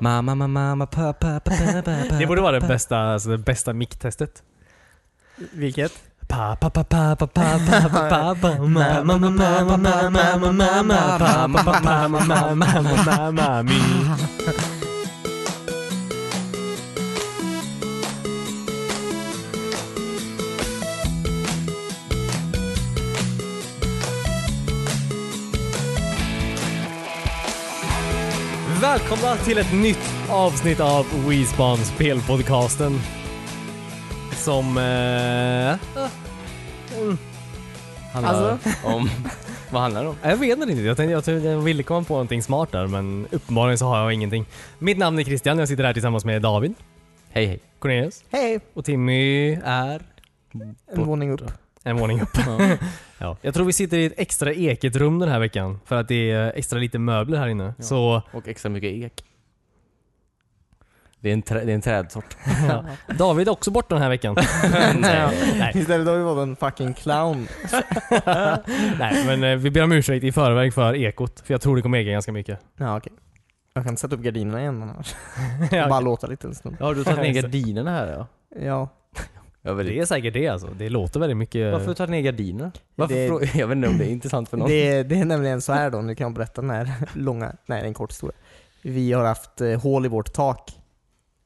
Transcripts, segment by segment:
Mamma, mamma, mamma, pa, pa, pa, pa, pa, pa, Det borde vara det pa. bästa, alltså det bästa micktestet. Vilket? Pa, pa, pa, pa, pa, pa, pa, pa, pa, pa, ma, ma, ma, ma, ma, ma, ma, ma, Välkomna till ett nytt avsnitt av WeSpan spelpodcasten. Som... Eh, Handlar Alltså? om... Vad handlar det om? jag vet inte riktigt. Jag, tänkte, jag, tänkte- jag ville komma på någonting smart där men uppenbarligen så har jag ingenting. Mitt namn är Christian jag sitter här tillsammans med David, Hej hej. Cornelius Hej! och Timmy är En våning upp. En våning upp. ja. Jag tror vi sitter i ett extra eket rum den här veckan för att det är extra lite möbler här inne. Ja. Så Och extra mycket ek. Det är en, trä, det är en trädsort. ja. David är också borta den här veckan. Nej. Nej. Istället har vi varit en fucking clown. Nej men eh, vi ber om ursäkt i förväg för ekot. För jag tror det kommer eka ganska mycket. Ja, okej. Jag kan sätta upp gardinerna igen annars. Ja, Bara låta lite en stund. Ja, du har tagit ner gardinerna här ja. Ja. Det är säkert det alltså. Det låter väldigt mycket... Varför har du ner gardinerna? Varför Det- frå- Jag vet inte om det är intressant för någon. Det, det är nämligen så här då, nu kan jag berätta den här långa, nej är en kort historia. Vi har haft eh, hål i vårt tak.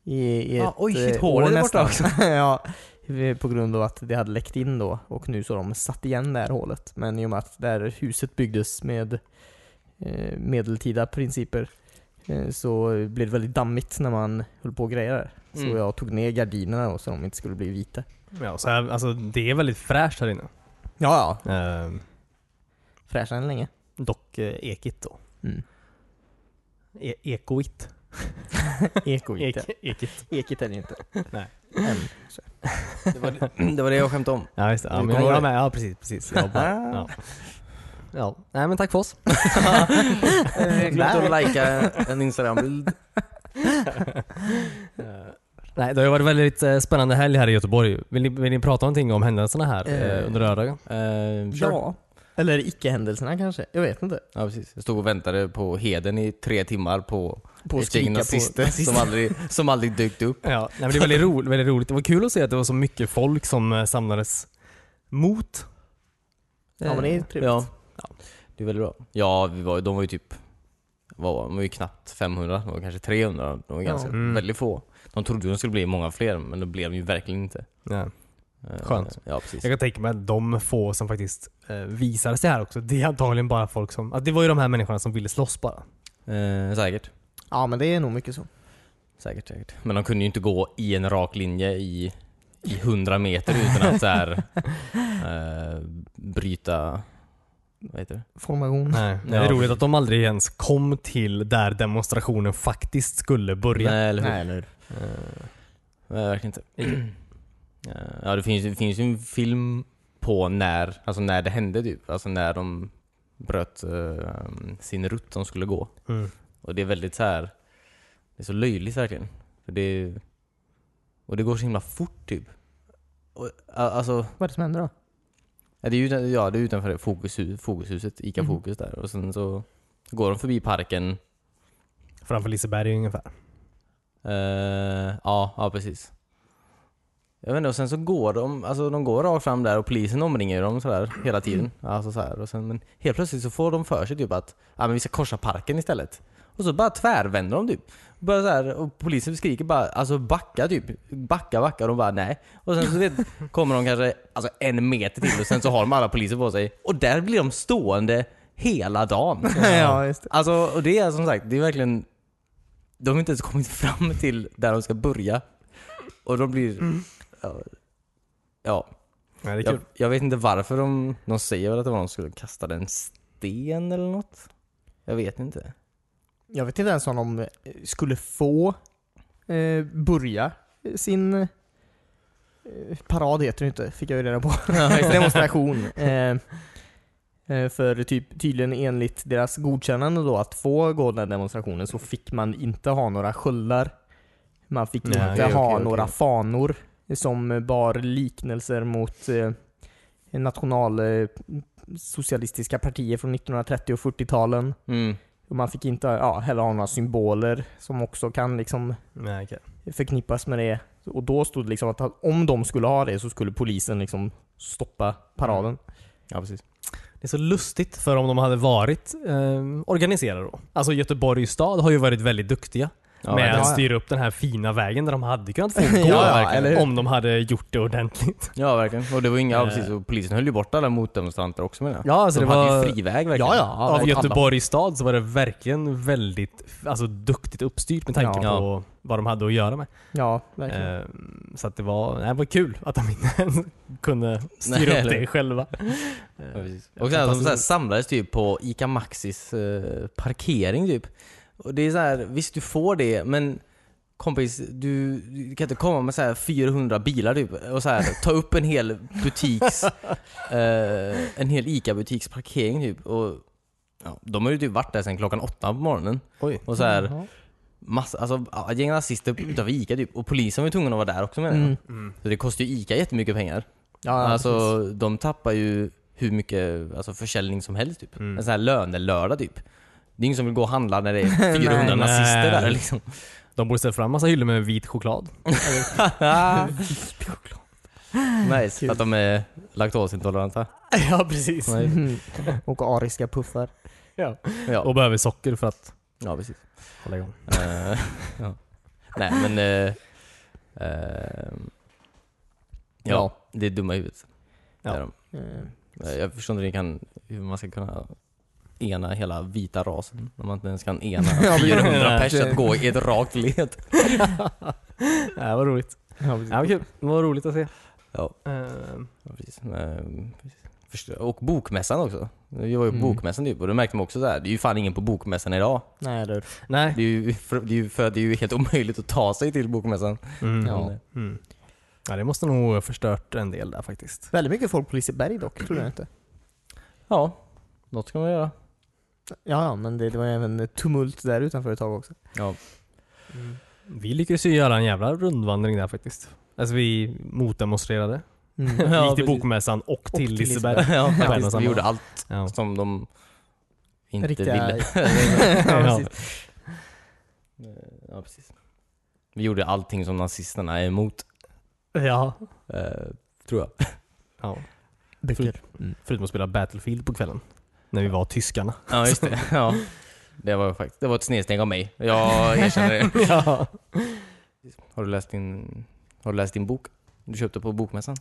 I, i Ah, ett oj, shit, eh, hål är borta nästan. ja, på grund av att det hade läckt in då och nu så har de satt igen det här hålet. Men i och med att det här huset byggdes med eh, medeltida principer så blev det väldigt dammigt när man höll på och grejade. Så Mm. jag tog ner gardinerna då så de inte skulle bli vita. Ja, så här, alltså, det är väldigt fräscht här inne. Ja, ja. Eh, Fräschare än länge. dock eh, ekigt då. Mm. E ekoigt. Ekoigt. Ek, ekigt. Ekigt är det ju inte. Nej. Än. Det var det, det var det jag skämtade om. Ja just det. Ja, Du men jag, jag med. Ja precis, precis. Jag bara, ja. Ja. Nej men tack för oss. Glöm inte att likea en Instagram-bild. Nej, det har ju varit väldigt eh, spännande helg här i Göteborg. Vill ni, vill ni prata någonting om händelserna här Eh, eh, under lördagen? Uh, sure. Ja. Eller icke-händelserna kanske. Jag vet inte. Ja precis. Jag stod och väntade på Heden i tre timmar på, På ett gäng nazister som aldrig, som aldrig dök upp. Ja, nej, men det är väldigt, ro, väldigt roligt. Det var kul att se att det var så mycket folk som eh, samlades mot. Ja men det är eh, trevligt. Ja. Det är väldigt bra. Ja, vi var, de var ju typ, var, de var ju knappt 500, de var kanske 300. De var ganska, Mm. väldigt få. De trodde ju de skulle bli många fler, men det blev de ju verkligen inte. Ja. Eh, Skönt. Ja, precis. Jag kan tänka mig att de få som faktiskt eh, visade sig här också, det är antagligen bara folk som... Att det var ju de här människorna som ville slåss bara. Eh, säkert. Ja men det är nog mycket så. Säkert, säkert. Men de kunde ju inte gå i en rak linje i, i 100 meter utan att så här, eh, bryta, vad heter det? Formation. Nej, det Ja. är roligt att de aldrig ens kom till där demonstrationen faktiskt skulle börja. Nej, eller hur? Nej eller hur? Nej, verkligen inte. Eh, ja, det finns, det finns ju en film på när, alltså när det hände typ. Alltså när de bröt eh, sin rutt de skulle gå. Mm. Och det är väldigt så här. Det är så löjligt verkligen. För det, och det går så himla fort typ. Och, alltså, Vad är det som händer då? Ja, det är ju ja, det är utanför fokushus, fokushuset, ICA Mhm. Fokus där. Och sen så går de förbi parken. Framför Liseberg ungefär. Eh, ja, ja precis. Jag vet inte, och sen så går de, alltså de går rakt fram där och polisen omringar dem sådär hela tiden. Alltså så här, och sen, men helt plötsligt så får de för sig typ att ja, men vi ska korsa parken istället. Och så bara tvärvänder de typ. Bara så här, och polisen skriker bara alltså backa typ. Backa, backa. Och de bara nej. Och sen så vet, kommer de kanske alltså, en meter till och sen så har de alla poliser på sig. Och där blir de stående hela dagen. ja just det. Alltså, och det är som sagt, det är verkligen... De har inte ens kommit fram till där de ska börja. Och de blir... Ja. ja Nej, det är jag, kul. jag vet inte varför de... De säger väl att det var någon som skulle kasta en sten eller något? Jag vet inte. Jag vet inte ens om de eh, skulle få eh, börja sin eh, parad heter det inte, fick jag ju reda på. Demonstration. Eh, eh, för typ, tydligen enligt deras godkännande då att få gå den här demonstrationen så fick man inte ha några sköldar. Man fick Nej, inte okej, ha okej, okej. några fanor som bar liknelser mot eh, national eh, partier från 1930 och 40-talen. Mm. Och man fick inte ja, heller ha några symboler som också kan liksom Nej, okej. förknippas med det. Och då stod det liksom att om de skulle ha det så skulle polisen liksom stoppa paraden. Ja, precis. Det är så lustigt för om de hade varit eh, organiserade då. Alltså Göteborgs stad har ju varit väldigt duktiga Ja, med verkligen. att styra upp den här fina vägen där de hade kunnat få gå. Ja, ja, om de hade gjort det ordentligt. Ja, verkligen. Och det var inga, ja, Eh. precis. Och polisen höll ju bort alla motdemonstranter också med det. Ja, alltså de det hade var... ju fri väg verkligen. Ja, ja. Av. Göteborgs stad så var det verkligen väldigt alltså, duktigt uppstyrt med tanke Ja. på vad de hade att göra med. Ja, verkligen. Eh, så att det var, det var kul att de inte kunde styra Nej, upp eller- det själva. Ja, Eh. Och sen att de så här samlades typ på ICA Maxis eh, parkering typ. Och det är så här, visst du får det men kompis, du, du kan inte komma med så här 400 bilar typ och så här, ta upp en hel butiks, eh, en hel ICA-butiks parkering typ. Och, ja, de har ju typ varit där sedan klockan åtta på morgonen. Oj. Och så här, massa, alltså ett gäng nazister utanför ICA typ. Och polisen var ju tvungna att vara där också med Mm. Mm. Så det kostar ju ICA jättemycket pengar. Ja, alltså precis. de tappar ju hur mycket alltså, försäljning som helst typ. Mm. En sån här lönelördag typ. Det är ingen som vill gå och handla när det är 400 Nej. nazister där Nej. liksom. De borde ställa fram massa hyllor med vit choklad. nice, för att de är laktosintoleranta. ja, precis. Nej. Mm. Och ariska puffar. Ja. Ja, Och behöver socker för att ja precis. hålla igång. Eh, ja. Nej men... eh, eh, ja, Ja. det är dumma i huvudet. Det Ja. är de. Jag förstår inte hur man ska kunna ena hela vita rasen. Om man inte ens kan ena Ja, men- 400 Nej. pers att gå i ett rakt led. Ja, vad roligt. Ja, precis. Ja, vad kul. Det var roligt att se. Ja. Eh, Ja, precis. Men, precis. Och bokmässan också. Vi var ju på Mm. bokmässan typ och då märkte man också där. det är ju fan ingen på bokmässan idag. Nej, eller nej. Det är ju för, det är ju, för att det är ju helt omöjligt att ta sig till bokmässan. Mm. Ja. Ja. Mm. ja, det måste nog ha förstört en del där faktiskt. Väldigt mycket folk på Liseberg dock, tror jag inte. Ja, något ska man göra. Ja, men det, det var även tumult där utanför ett tag också. Ja. Vi lyckades ju göra en jävla rundvandring där faktiskt. Alltså vi motdemonstrerade. Mm. Ja, Gick till bokmässan och till till Liseberg. Liseberg. ja Ja, faktiskt. Vi gjorde allt Ja. som de inte Riktiga- ville. ja, precis. ja, precis. Vi gjorde allting som nazisterna är emot. ja. Eh, tror jag. ja. Böcker. Förutom att spela Battlefield på kvällen. När vi var tyskarna. Ja, just det. Ja. Det var faktiskt det var ett snedsteg av mig. Jag erkänner det. ja. Har du läst din, har du läst din bok? Du köpte på bokmässan?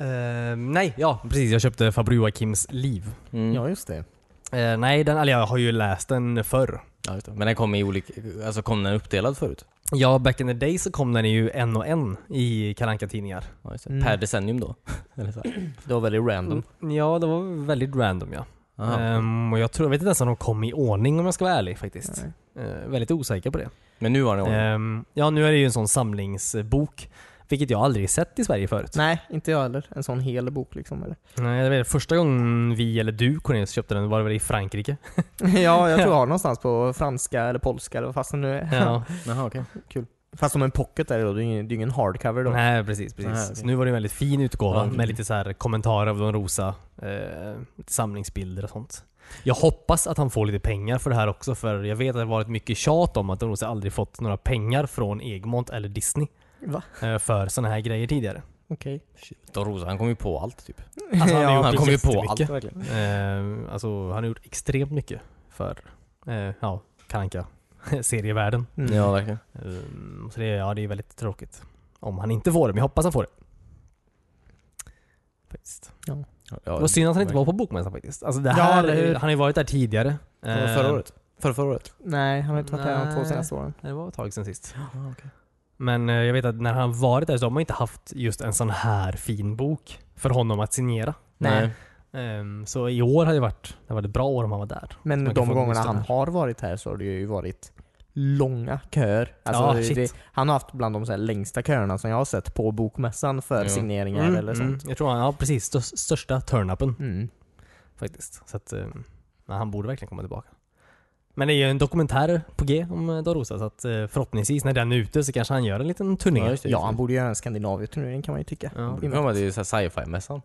Eh, nej, ja precis. Jag köpte Faber Joakims liv. Mm. Ja, just det. Eh, nej, den, eller jag har ju läst den förr. Ja, just det. Men den kom i olika, alltså kom den uppdelad förut? Ja, back in the day så kom den ju en och en i kalanka tidningar Ja, just det. Mm. Per decennium då? Eller så. Det var väldigt random. Ja, det var väldigt random ja. Ehm, och jag tror, jag vet inte ens om de kom i ordning om jag ska vara ärlig faktiskt. Nej. Eh, väldigt osäker på det. Men nu var den i ordning? Ehm, ja, nu är det ju en sån samlingsbok. Vilket jag aldrig sett i Sverige förut. Nej, inte jag heller. En sån hel bok liksom. Eller? Nej, jag vet, första gången vi, eller du Cornelius, köpte den var det väl i Frankrike? ja, jag tror jag har någonstans på franska eller polska eller vad fast det nu är. Ja. Jaha, okej. Fast som en pocket är det då, det är ingen, det är ingen hardcover då. Nej, precis. precis. Okej. Så nu var det en väldigt fin utgåva Ja, okej. med lite så här kommentarer av Don Rosa, eh, samlingsbilder och sånt. Jag hoppas att han får lite pengar för det här också, för jag vet att det har varit mycket tjat om att Don Rosa aldrig fått några pengar från Egmont eller Disney Va? eh, för sådana här grejer tidigare. Okej. Don Rosa, han kom ju på allt typ. Alltså, han gjort han kom ju på allt verkligen. Eh, alltså, han har gjort extremt mycket för eh, ja, Kalanka serievärlden. Mm. Ja, verkligen. Um, så det, ja, det är väldigt tråkigt. Om han inte får det, men jag hoppas han får det. Faktiskt. Ja, Det var synd att han inte var på bokmässan faktiskt. Alltså det här, eller hur? han har ju varit där tidigare. Det var förra året? Förra, förra året? Nej, han har inte varit här de två senaste åren. Det var ett tag sedan sist. Ja, okej. Men eh, jag vet att när han varit där så har man inte haft just en sån här fin bok för honom att signera. Nej. Ehm, så i år har det varit, det ett bra år om han var där. Men de gångerna han det har varit här så har det ju varit långa köer. Alltså Ja, det, han har haft bland de så längsta köerna som jag har sett på bokmässan för Ja. signeringar Mm, eller sånt. mm, jag tror han, ja precis, störst, största turn-upen Mm. faktiskt. Så att, ja, han borde verkligen komma tillbaka. Men det är ju en dokumentär på G om eh, Don Rosa, så att eh, förhoppningsvis när den är ute så kanske han gör en liten turné. Ja, Ja, han borde göra en Skandinavien-turnering kan man ju tycka. Ja. Det Det så här sci-fi-mässan.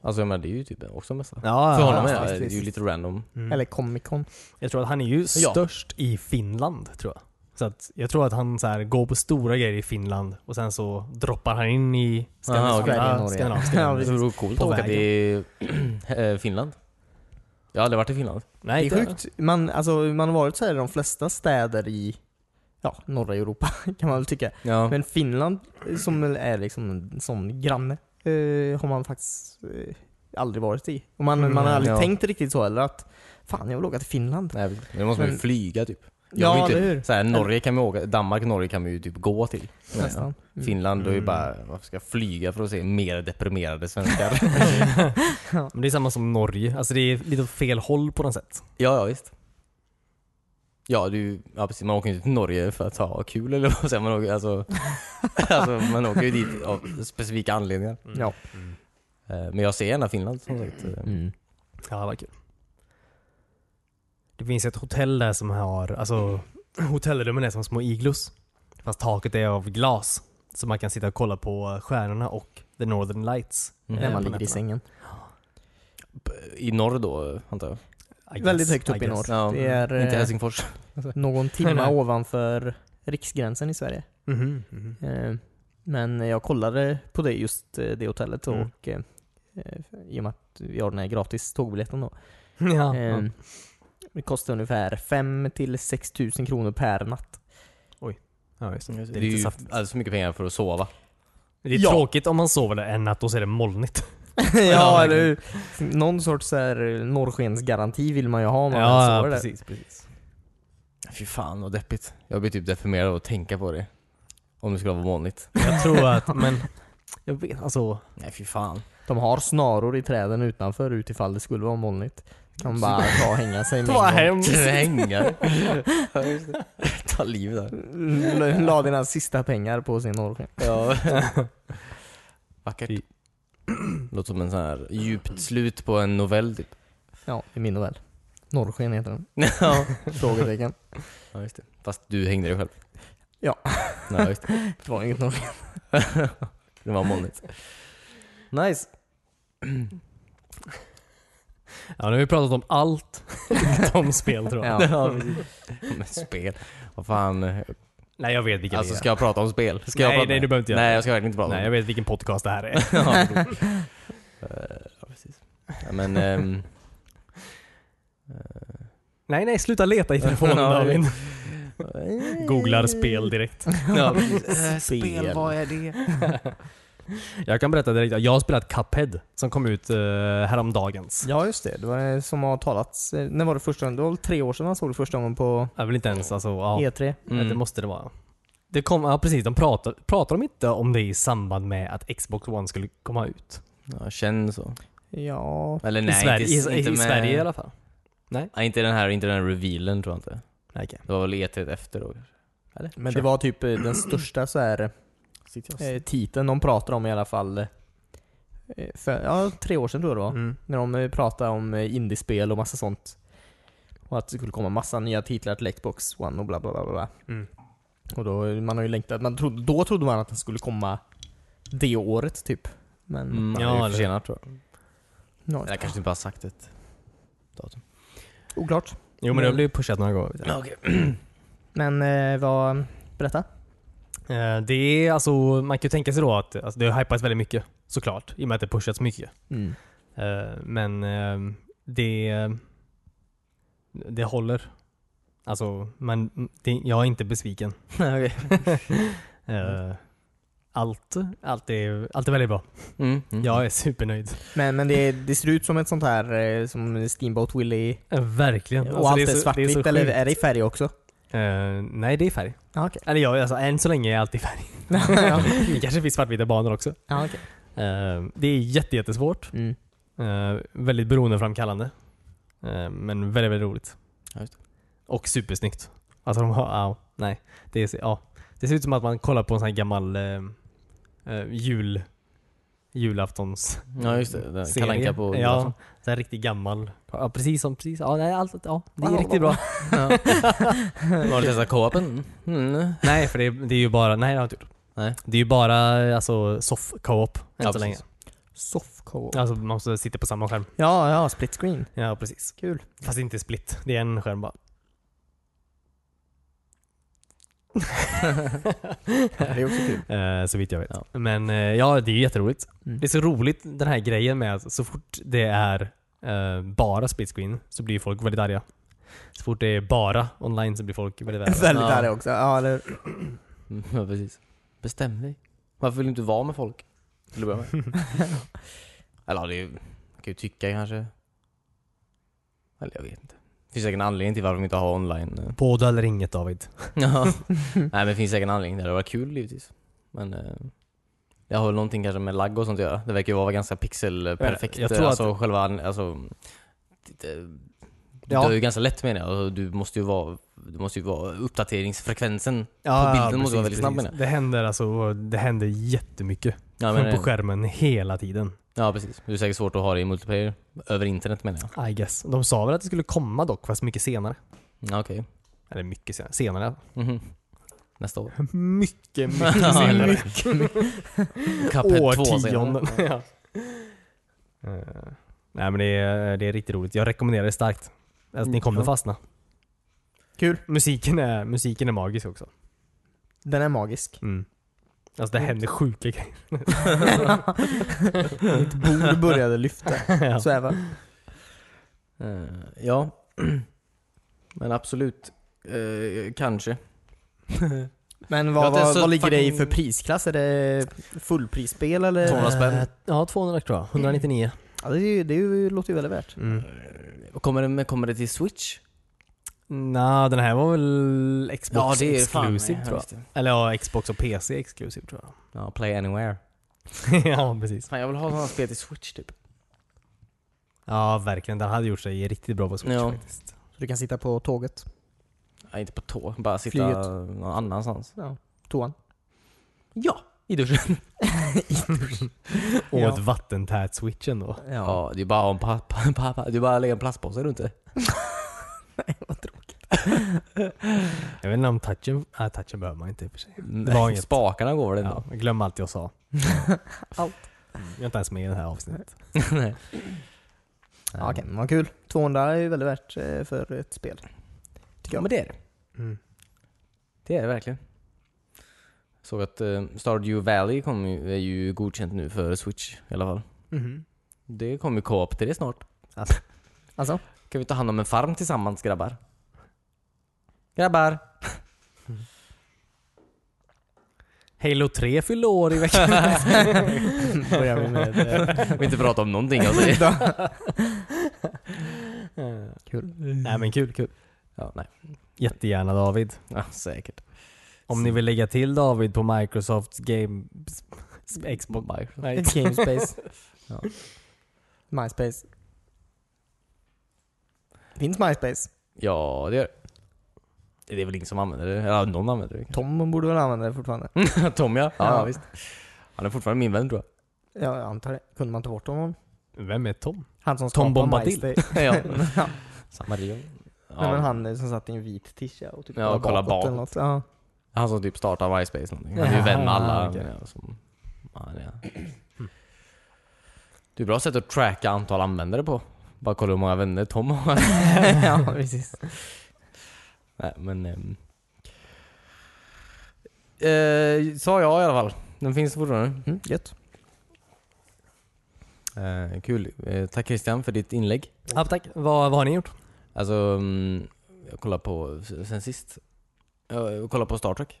Alltså jag menar, det är ju typ också en mässa. Ja, För honom ja, är visst, det visst, ju lite random. Mm. Eller Comic Con. Jag tror att han är ju Ja. störst i Finland, tror jag. Så att jag tror att han så här, går på stora grejer i Finland och sen så droppar han in i skandinaviska Ja, länder. Det vore coolt att åka till eh, Finland. Jag har aldrig varit i Finland. Nej, Det är sjukt. Man, alltså, man har varit så här i de flesta städer i ja, norra Europa kan man väl tycka. Ja. Men Finland, som är liksom en sån granne, eh, har man faktiskt eh, aldrig varit i. Och man, Mm, man har aldrig ja. tänkt riktigt så heller att fan jag vill åka till Finland. Nej, men då måste man ju flyga typ. Jag Ja, inte- eller hur? Så här, Norge kan man åka, Danmark och Norge kan man ju typ gå till. Nästan. Mm. Finland, då är ju Mm. bara, varför ska jag flyga för att se mer deprimerade svenskar? Men det är samma som Norge. Alltså det är lite åt fel håll på något sätt. ja, ja visst. Ja, du, ja precis, man åker ju inte till Norge för att ha kul eller vad säger man? Åker, alltså, alltså, man åker ju dit av specifika anledningar. Ja. Eh, Men jag ser gärna Finland som sagt. Eh, Mm. Ja, det var kul. Det finns ett hotell där som har, alltså hotellrummen är som små iglus. Fast taket är av glas. Så man kan sitta och kolla på stjärnorna och the Northern Lights. Mm. När man ligger i sängen. I norr då, antar jag? Väldigt högt upp i norr. Ja, Det är inte eh, Helsingfors. någon nej. ovanför riksgränsen i Sverige. Mhm. Eh, Men jag kollade på det just eh, det hotellet Mm. och eh, i och med att vi har den här gratis tågbiljetten då. Ja, Eh, ja. Det kostar ungefär 5 till 6 tusen kronor per natt. ja, just det. Det Det är, är lite ju alldeles för mycket pengar för att sova. Det är Ja. tråkigt om man sover där en natt och så är det molnigt. ja, eller hur? Någon sorts här norrskensgaranti vill man ju ha om man Ja, där. precis, precis. Fy fan vad deppigt. Jag blir typ deprimerad av att tänka på det. Om det skulle vara molnigt. Jag tror att, men jag vet alltså. Nej fy fan. De har snaror i träden utanför utifall det skulle vara molnigt. Kan man bara ta och hänga sig med. Ja, just det. Ta liv där. L- La dina sista pengar på sin norrsken. Ja. Vackert. Låter som en sån här djupt slut på en novell typ. Ja, i min novell. Norrsken heter den. ja. Frågetecken. ja, just det. Fast du hängde dig själv. Ja. Nej, just det. Det var inget norrsken. det var molnigt. Nice. Ja, nu har vi pratat om allt om spel tror jag. Ja. Ja. Men spel. Vad fan. Nej, jag vet vilka Alltså det är. ska jag prata om spel? Ska nej, jag prata? nej, du behöver inte göra Nej, jag ska verkligen inte prata Nej, om jag det. vet vilken podcast det här är. ja, ja, precis. Ja, men... ehm, nej, nej, sluta leta i telefonen David. Googlar spel direkt. Ja. Eh, Spel. spel, vad är det? Jag kan berätta direkt, jag har spelat Cuphead som kom ut uh, häromdagens. Ja, just det. Det var det som har talats. eh, När var det första gången? Det var väl tre år sedan man såg det första gången på Jag vill inte ens, alltså, ja. E3. Mm. Det måste det vara. Det kom, ja precis, de pratar, pratar de inte om det i samband med att Xbox One skulle komma ut? Ja, känn så. Ja, Eller nej, I Sverige, inte, i, inte i med, Sverige i alla fall. Nej, inte den här, inte den här revealen tror jag inte. Nej, okej. Det var väl E3 efter då? Eller? men Kör. det var typ eh, den största så här eh, titeln de pratar om i alla fall. eh, För, ja, tre år sedan tror jag det var. Mm. När de eh, pratade om indiespel och massa sånt. Och att det skulle komma massa nya titlar till Xbox One och bla bla bla bla. Mm. Och då, man har ju längtat, man trodde, då trodde man att den skulle komma det året typ. Men, Mm, Ja, ja, är eller- försenat tror jag. ja, Eller kanske inte bara sagt ett datum. oklart. Jo men det har blivit pushat några gånger. okej. Men eh, vad, berätta. Eh, Det är alltså, man kan ju tänka sig då att alltså, det har hypats väldigt mycket såklart, i och med att det pushats mycket. Mm. Eh, Men eh, det, det håller. Alltså, man, det, jag är inte besviken. Eh, Allt, allt, är, allt är väldigt bra. Mm, mm. Jag är supernöjd. Men, men det, det ser ut som ett sånt här som Steamboat Willie Verkligen. och Alltså, allt det är, det svartvitt eller är det i färg också? Eh, nej, det är färg. Ja, okej. Eller ja, alltså, än så länge är allt i färg. det kanske finns svartvita banor också. ja, okej. Eh, det är jätte, jättesvårt. Mm. Eh, väldigt beroendeframkallande. Eh, men väldigt, väldigt roligt. Ja. Och supersnyggt. Alltså de har, ja, nej. Det, är, ja. det ser ut som att man kollar på en sån här gammal eh, jul, julaftons Ja just det, den. Kalle Anka på Ja, julafton. så här riktigt gammal. Ja, precis som, precis. Ja, nej, allt, ja, det är riktigt bra. Ja. Har du testat co-open? Mm. nej, för det, det är ju bara, nej det har jag inte gjort. Nej. Det är ju bara alltså soft co-op än Ja, så länge. Soft Co-op. Alltså man måste sitta på samma skärm. Ja, ja, split screen. Ja, precis. Kul. Fast inte split. Det är en skärm bara. Det är också kul. Eh, så vitt jag vet. Ja. Men eh, ja, det är jätteroligt. Mm. Det är så roligt den här grejen med att så fort det är eh, bara split screen så blir folk väldigt arga. Så fort det är bara online så blir folk väldigt arga. Väldigt Ja. arg också. Ja, eller Ja, precis. Bestäm dig. Varför vill du inte vara med folk? Till att börja med. Eller ja, det är, man kan ju tycka kanske. Eller jag vet inte. Det finns säkert en anledning till varför de inte har online. eh. Båda eller inget David. Ja. Nej men det finns säkert en anledning. Det hade varit kul givetvis. Men eh, det har väl någonting kanske med lagg och sånt att göra. Det verkar ju vara ganska pixelperfekt. Jag tror att- alltså själva, alltså, det, det Ja. dör ju ganska lätt menar jag. Alltså, Du måste ju vara, du måste ju vara uppdateringsfrekvensen. Ja, bilden måste vara väldigt snabb, jag. Det händer alltså, det händer jättemycket Ja, men, på eh, skärmen hela tiden. Ja precis. Det är säkert svårt att ha det i multiplayer. Över internet menar jag. I guess. De sa väl att det skulle komma dock, fast mycket senare. Ja, Okej. Eller mycket senare. Senare. Mhm. Nästa år. Mycket, Ja, mycket senare. Cuphead 2 Årtionden. senare. ja. Eh, Nej men det är, det är riktigt roligt. Jag rekommenderar det starkt. Alltså, ni kommer Ja. fastna. kul. Musiken är, musiken är magisk också. Den är magisk. Mm. Alltså det händer sjuka grejer. Mitt bord började lyfta. ja. Så. Eh, ja. Men absolut. Eh, kanske. Men vad, vad, vad ligger det i för prisklass? Är det fullprisspel eller? 200 spänn. Eh, Ja, 200 tror jag. 199. Ja, det, är ju- det är ju- låter ju väldigt värt. Mm. Eh, Kommer det, kommer det till Switch? Nah, den här var väl Xbox exclusive tror jag. det. Eller ja, Xbox och PC exclusive tror jag. Ja, Play Anywhere. ja, precis. Fan, jag vill ha sådana spel till Switch typ. Ja, verkligen. Den hade gjort sig riktigt bra på Switch Ja. faktiskt. Så du kan sitta på tåget. Nej, inte på tå. Bara sitta Flyget. någon annanstans. Ja. Toan. Ja, i duschen. Och Ja. ett vattentät Switch ändå. Ja, det är bara en det är att lägga en plastpåse runt det. vad tråkigt. Jag vet inte om touchen... Nej, touchen behöver man inte i och för sig. Nej, var inget. Spakarna går väl Ja, ändå. jag glömmer allt jag sa. Allt. Jag är inte ens med i det här avsnittet. Nej. Ja, okej, men vad kul. 200 är ju väldigt värt eh, för ett spel. Tycker Ja jag. men det är det. Mm. Det är det verkligen. Såg att uh, Stardew Valley kom ju, är ju godkänt nu för Switch i alla fall. Mhm. Det kommer ju co-op till det snart. Alltså? Kan vi ta hand om en farm tillsammans grabbar? Grabbar! Halo 3 fyllde år i veckan. Börjar vi med... Vi inte prata om någonting alltså. Kul. Nej men kul, kul. Ja, nej. Jättegärna David. Ja, säkert. Om ni vill lägga till David på Microsofts Game... Xbox... Nej. Gamespace. Ja. MySpace. Finns MySpace? Ja, det gör det. Det är väl ingen som använder det? Ja, någon använder det. Tom borde väl använda det fortfarande? Tom ja. ja. Ja. Visst. Han är fortfarande min vän tror Ja, jag antar det. Kunde man ta bort honom? Vem är Tom? Han som Tom Bombadil. MySpace. jag. ja. ja. Samma regel. Ja. Nej, men han som satt i en vit tisha och typ Ja, och kollade bakåt bakåt. eller något. Ja. Han som typ startade MySpace någonting. Han är ju vän med alla. Som, ja, det, är. det är bra sätt att tracka antal användare på. Bara kolla hur många vänner Tom har. ja, precis. Nej men... ehm. Eh, sa jag i alla fall. Den finns fortfarande. Mm, gött. Eh, kul. Eh, tack Christian för ditt inlägg. Ja, tack. Vad, vad har ni gjort? Alltså, mm, jag kollar på, sen sist. Jag kollar på Star Trek.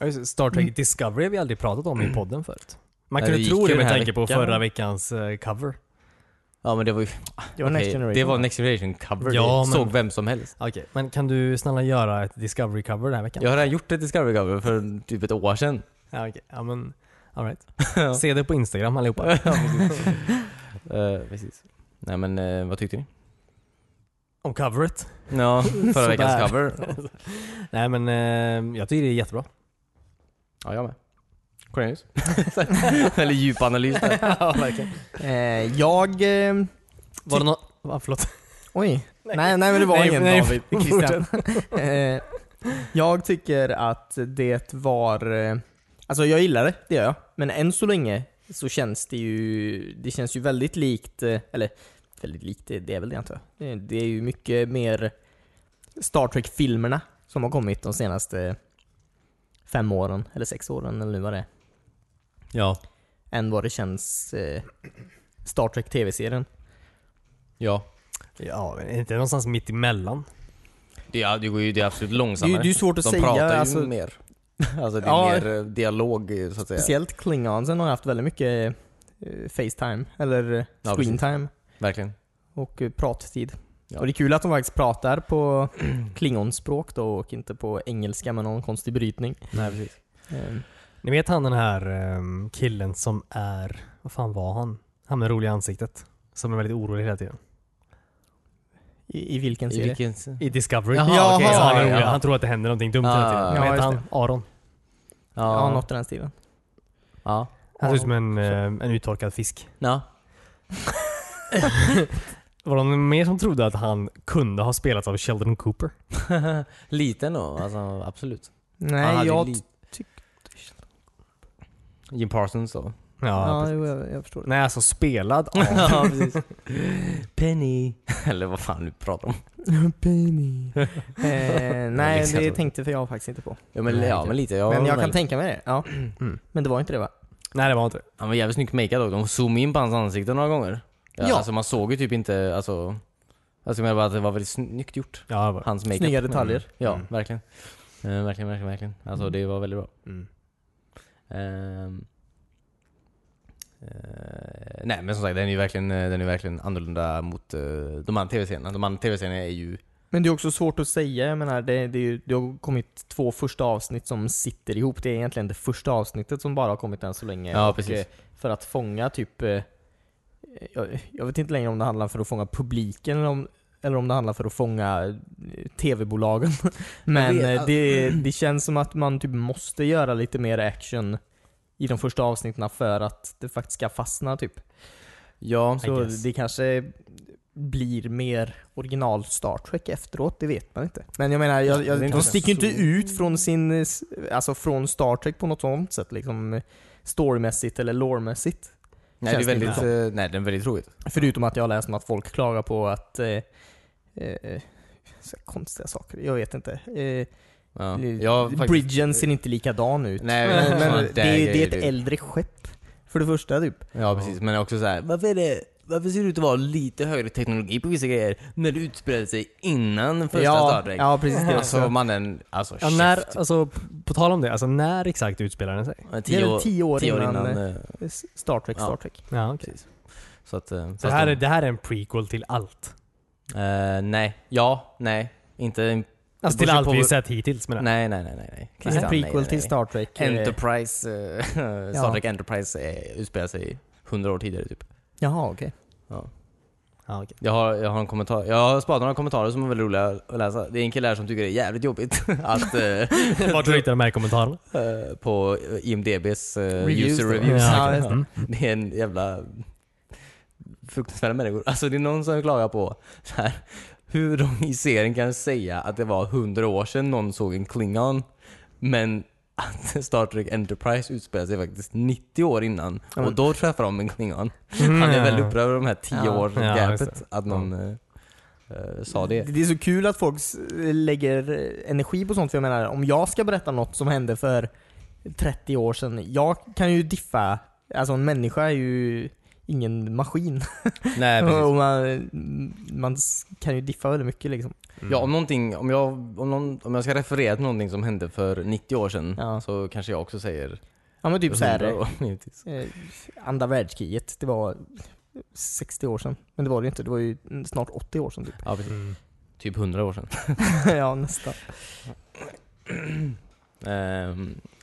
Ja, just det, Star Trek Mm. Discovery har vi aldrig pratat om i podden förut. Man Nej, kunde det gick tro ju det den med här tanke på veckan. förra veckans eh, cover. Ja men det var ju... Det var Next okej, Generation. Det var va? Next Generation cover. Ja, det men- såg vem som helst. Okej, men kan du snälla göra ett Discovery-cover den här veckan? Jag har redan gjort ett Discovery cover för typ ett år sedan. Ja, okej. Ja, men alright. Se det på Instagram allihopa. ja, precis. Eh, precis. Nej men eh, vad tyckte ni? Om coveret? Ja, förra veckans cover. Nej men eh, jag tycker det är jättebra. Ja, jag med. Cornelius? Eller djup analys där. ja, verkligen. Eh, jag... Eh, Var det något... Va, förlåt. oj. Nej, nej men det var Nej, ingen nej, David. Christian. eh, jag tycker att det var... Eh, alltså jag gillar det, det gör jag. Men än så länge så känns det ju, det känns ju väldigt likt, eh, eller väldigt likt, det det är väl det antar jag. Det- Det är ju mycket mer Star Trek-filmerna som har kommit de senaste fem åren, eller sex åren eller nu vad det är, Ja. än vad det känns eh, Star Trek TV-serien. Ja. Ja, är det inte någonstans mitt emellan? Det, är, det går ju det är absolut Det är långsammare. ju det är svårt att De säga, pratar ju alltså, mer. Alltså det är Ja. mer eh, dialog eh, så att säga. speciellt Klingonsen har haft väldigt mycket eh, Facetime, eller eh, Ja, screentime. Verkligen. och eh, prattid. Ja. Och det är kul att de faktiskt pratar på klingonspråk då och inte på engelska med någon konstig brytning. Nej, precis. Eh, Ni vet han den här ehm, killen som är, vad fan var han? Han med roliga ansiktet. Som är väldigt orolig hela tiden. I, I vilken I serie? vilken... I Discovery. Jaha, Jaha, så han, är ja, ja. han tror att det händer någonting dumt Ah, hela tiden. ja, Vad heter han? Aron. Ja, något i den stilen. Ja. Han ser ut som en, eh, en uttorkad fisk. Ja. Var det någon mer som trodde att han kunde ha spelats av Sheldon Cooper? Lite nog, alltså absolut. Nej, jag... Jim Parsons då. Ja, Ja, jo, jag, jag förstår det. Nej, alltså spelad av... ja, precis. Penny. Eller vad fan du pratar om. Penny. eh, nej, liksom det tänkte för jag faktiskt inte på. Ja men, ja, men lite. Jag Men jag kan tänka mig det. Ja. Mm. Men det var inte det va? Nej, det var inte det. Han var jävligt snyggt makead dock. De zoomade in på hans ansikte några gånger. Ja, Ja. Alltså man såg ju typ inte, alltså... Alltså jag menar bara att det var väldigt snyggt gjort. Ja. Hans makeup. Snygga detaljer. Ja, Mm. verkligen. Eh, verkligen, verkligen, verkligen. Alltså det var väldigt bra. Mm. Ehm. Eh, nej men som sagt, den är ju verkligen, eh, den är verkligen annorlunda mot eh, de andra tv-serierna. De andra tv-serierna är ju... Men det är också svårt att säga, jag menar det, det, det har kommit två första avsnitt som sitter ihop. Det är egentligen det första avsnittet som bara har kommit än så länge. Ja, precis. För att fånga typ, jag, jag vet inte längre om det handlar för att fånga publiken eller om, eller om det handlar för att fånga eh, TV-bolagen. Men vet, eh, alltså- det, det känns som att man typ måste göra lite mer action i de första avsnitten för att det faktiskt ska fastna typ. Ja, Så det kanske blir mer original Star Trek efteråt, det vet man inte. Men jag menar, jag, jag, de sticker inte ut från sin, alltså från Star Trek på något sånt sätt liksom. Storymässigt eller loremässigt. nej, det är väldigt, nej, det är väldigt tråkigt. Förutom att jag har läst om att folk klagar på att eh, eh, konstiga saker, jag vet inte. Eh, Ja. har faktiskt- Bridgen ser inte likadan ut. Nej, men, men det, är- det är ett typ. äldre skepp. För det första typ. Ja precis, men också så här, varför är det varför ser det ut att vara lite högre teknologi på vissa grejer när det utspelar sig innan första ja, Star Trek? Ja, precis. Det Alltså också. mannen, alltså Ja, när, alltså, på tal om det, alltså när exakt utspelar den sig? Ja, Det är tio, år, tio år tio innan, innan. eh, Star Trek, Ja. Star Trek. Ja, okej. precis. Så att... eh, Så det här, de- är, det här är en prequel till allt? Eh, nej, ja, nej. Inte... Alltså till allt på- vi sett hittills med det? Nej, nej, nej, nej. nej. Det är Christian, en nej, prequel nej, till nej. Star Trek. eh, Enterprise, eh, Star Ja. Trek Enterprise eh, utspelar sig hundra år tidigare typ. Jaha, okej. Ja. Ja, okej. Jag har, jag har en kommentar, jag har sparat några kommentarer som är väldigt roliga att läsa. Det är en kille här som tycker det är jävligt jobbigt att... eh, Vart du hittar de här kommentarerna? eh, på IMDBs eh, Reviews user då. reviews. Ja, just det. Mm. Det är en jävla fruktansvärda människor. Alltså det är någon som klagar på så här, hur de i serien kan säga att det var hundra år sedan någon såg en Klingon, men att Star Trek Enterprise utspelar sig faktiskt 90 år innan Ja, och då träffar de en Klingon. Han är väldigt upprörd över de här 10 Ja. års Ja, gapet, att någon eh, eh, sa det. Det är så kul att folk lägger eh, energi på sånt, för jag menar, om jag ska berätta något som hände för 30 år sedan, jag kan ju diffa, alltså en människa är ju ingen maskin. Nej, precis. och man, man kan ju diffa väldigt mycket liksom. Ja, om någonting, om jag, om, någon, om jag ska referera till någonting som hände för 90 år sedan Ja. så kanske jag också säger Ja men typ 100 såhär, eh, andra världskriget, det var 60 år sedan. Men det var det ju inte, det var ju snart 80 år sedan typ. Ja, precis. Mm. Typ 100 år sedan. ja, nästan.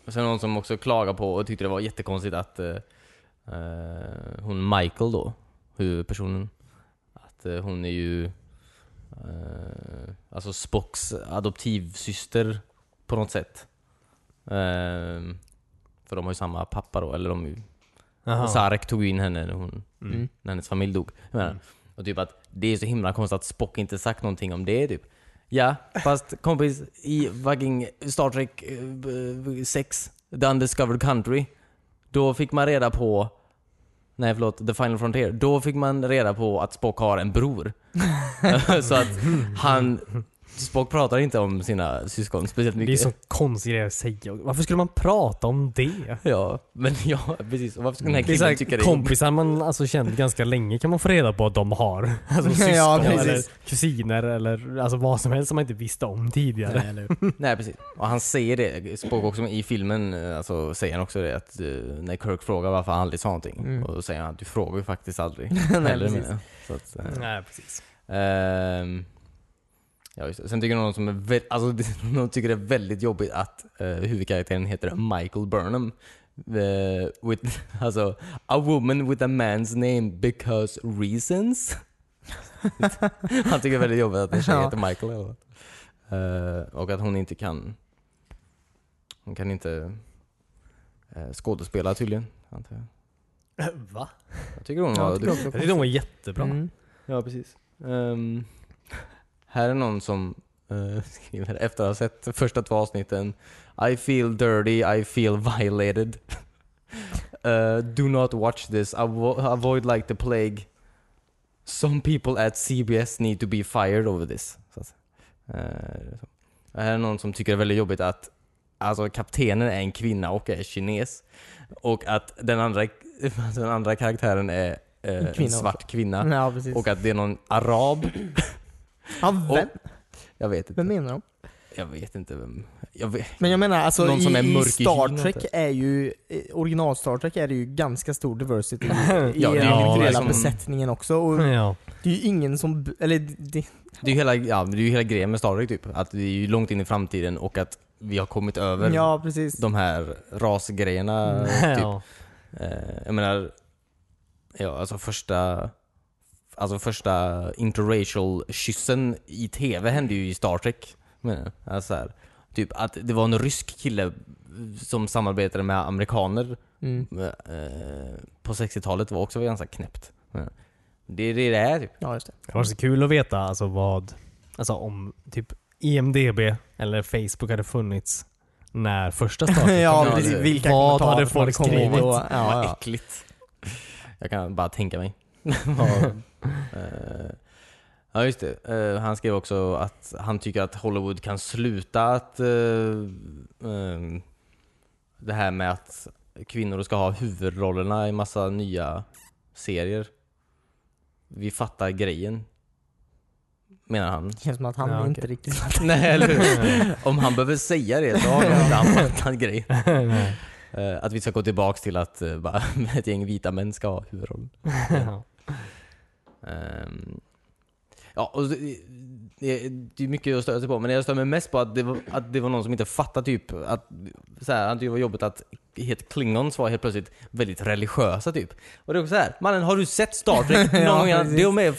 Och sen någon som också klagade på och tyckte det var jättekonstigt att eh, eh, hon Michael då, huvudpersonen, att eh, hon är ju eh, alltså Spocks adoptivsyster på något sätt. Ehm, för de har ju samma pappa då, eller de ju. Sarek tog ju in henne när, hon, Mm. när hennes familj dog. Mm. och typ att det är så himla konstigt att Spock inte sagt någonting om det typ. Ja, fast kompis, i fucking Star Trek eh, 6, The Undiscovered Country, då fick man reda på Nej förlåt, The Final Frontier. Då fick man reda på att Spock har en bror. så att han... Spock pratar inte om sina syskon speciellt Det är mycket. så konstig grej att säga. Varför skulle man prata om det? Ja, men ja, precis. Och varför skulle den här Det är killen tycka det? kompisar man alltså känt ganska länge kan man få reda på att de har. Alltså syskon Ja, eller kusiner eller alltså vad som helst som man inte visste om tidigare. Nej, eller? Nej precis. Och han säger det, Spock också i filmen, eh, alltså säger han också det att eh, när Kirk frågar varför han aldrig sa någonting. Mm. Och då säger han att du frågar ju faktiskt aldrig. Nej, Heller, precis. att, eh, Nej, precis. Ehm, ja, just det. Sen tycker någon som är alltså, det- någon tycker det är väldigt jobbigt att uh, huvudkaraktären heter Michael Burnham. Eh, with, alltså, a woman with a man's name because reasons. Han tycker det är väldigt jobbigt att en tjej heter Michael. Eller? vad. Eh, och att hon inte kan Hon kan inte uh, skådespela tydligen. antar jag. Va? Jag tycker hon Ja, var jag tycker också Jag tyckte de var jättebra. Mm. Ja, precis. Ehm, här är någon som eh, skriver efter att ha sett första två avsnitten I feel dirty, I feel violated. Eh, do not watch this, Avo- avoid like the plague. Some people at CBS need to be fired over this. Så så. här är någon som tycker det är väldigt jobbigt att alltså, kaptenen är en kvinna och är kines. Och att den andra, den andra karaktären är eh, en kvinna svart också. kvinna. Ja. Och att det är någon arab. Ja, vem, Jag vet inte. vem menar de? Jag vet inte vem. Jag vet. Men jag menar alltså Någon som i, är i mörk i Star Trek inte? är ju, original Star Trek är det ju ganska stor diversity i, Ja, hela ju liksom- besättningen också. Och Ja. det är ju ingen som, eller det, Det är ju hela, ja, det är ju hela grejen med Star Trek typ. Att det är ju långt in i framtiden och att vi har kommit över ja precis. de här rasgrejerna. Mm. Typ. Ja. Eh, jag menar, ja alltså första Alltså första interracial kyssen i TV hände ju i Star Trek. Jag. Alltså så här, typ att det var en rysk kille som samarbetade med amerikaner Mm. eh, på 60-talet var också ganska knäppt. Men Det är det det är typ. Ja just det. Det var så kul att veta alltså vad, alltså om typ IMDB eller Facebook hade funnits när första starten ja Ja, precis. det- Vilka Vad hade folk skrivit? och, Vad ja, ja. äckligt. Jag kan bara tänka mig. Eh, ja just det. Eh, han skrev också att han tycker att Hollywood kan sluta att eh, ehm, det här med att kvinnor ska ha huvudrollerna i massa nya serier. Vi fattar grejen. Menar han. Det känns som att han Ja, inte riktigt Nej, eller hur? Om han behöver säga det så har nog inte han fattat grejen. Eh, att vi ska gå tillbaks till att uh, bara ett gäng vita män ska ha huvudrollen. Ja. Ehm, ja, och det, det, det är mycket att störa sig på, men jag stör mig mest på att det var, att det var någon som inte fattade typ att så här, tyckte det var jobbigt att helt klingons var helt plötsligt väldigt religiösa typ. Och det är också så här, mannen har du sett Star Trek någon Ja, gång? De är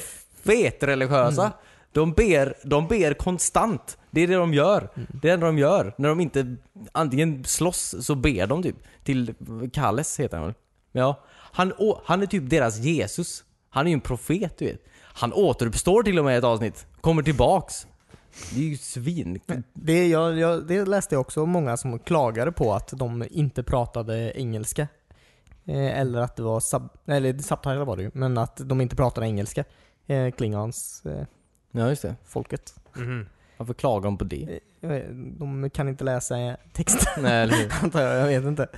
fet religiösa. De ber, de ber konstant. Det är det de gör. Det är det de gör. När de inte antingen slåss så ber de typ. Till Kalles heter han väl? Ja. Han, han är typ deras Jesus. Han är ju en profet du vet. Han återuppstår till och med i ett avsnitt. Kommer tillbaks. Det är ju svin. Det, jag, jag, det läste jag också många som klagade på att de inte pratade engelska. Eh, eller att det var sub, eller subtitle var det ju, men att de inte pratade engelska. Eh, Klingons eh, Ja just det. folket. Mhm. Varför klagar de på det? Eh, vet- de kan inte läsa texten Nej eller hur? antar jag, jag vet inte.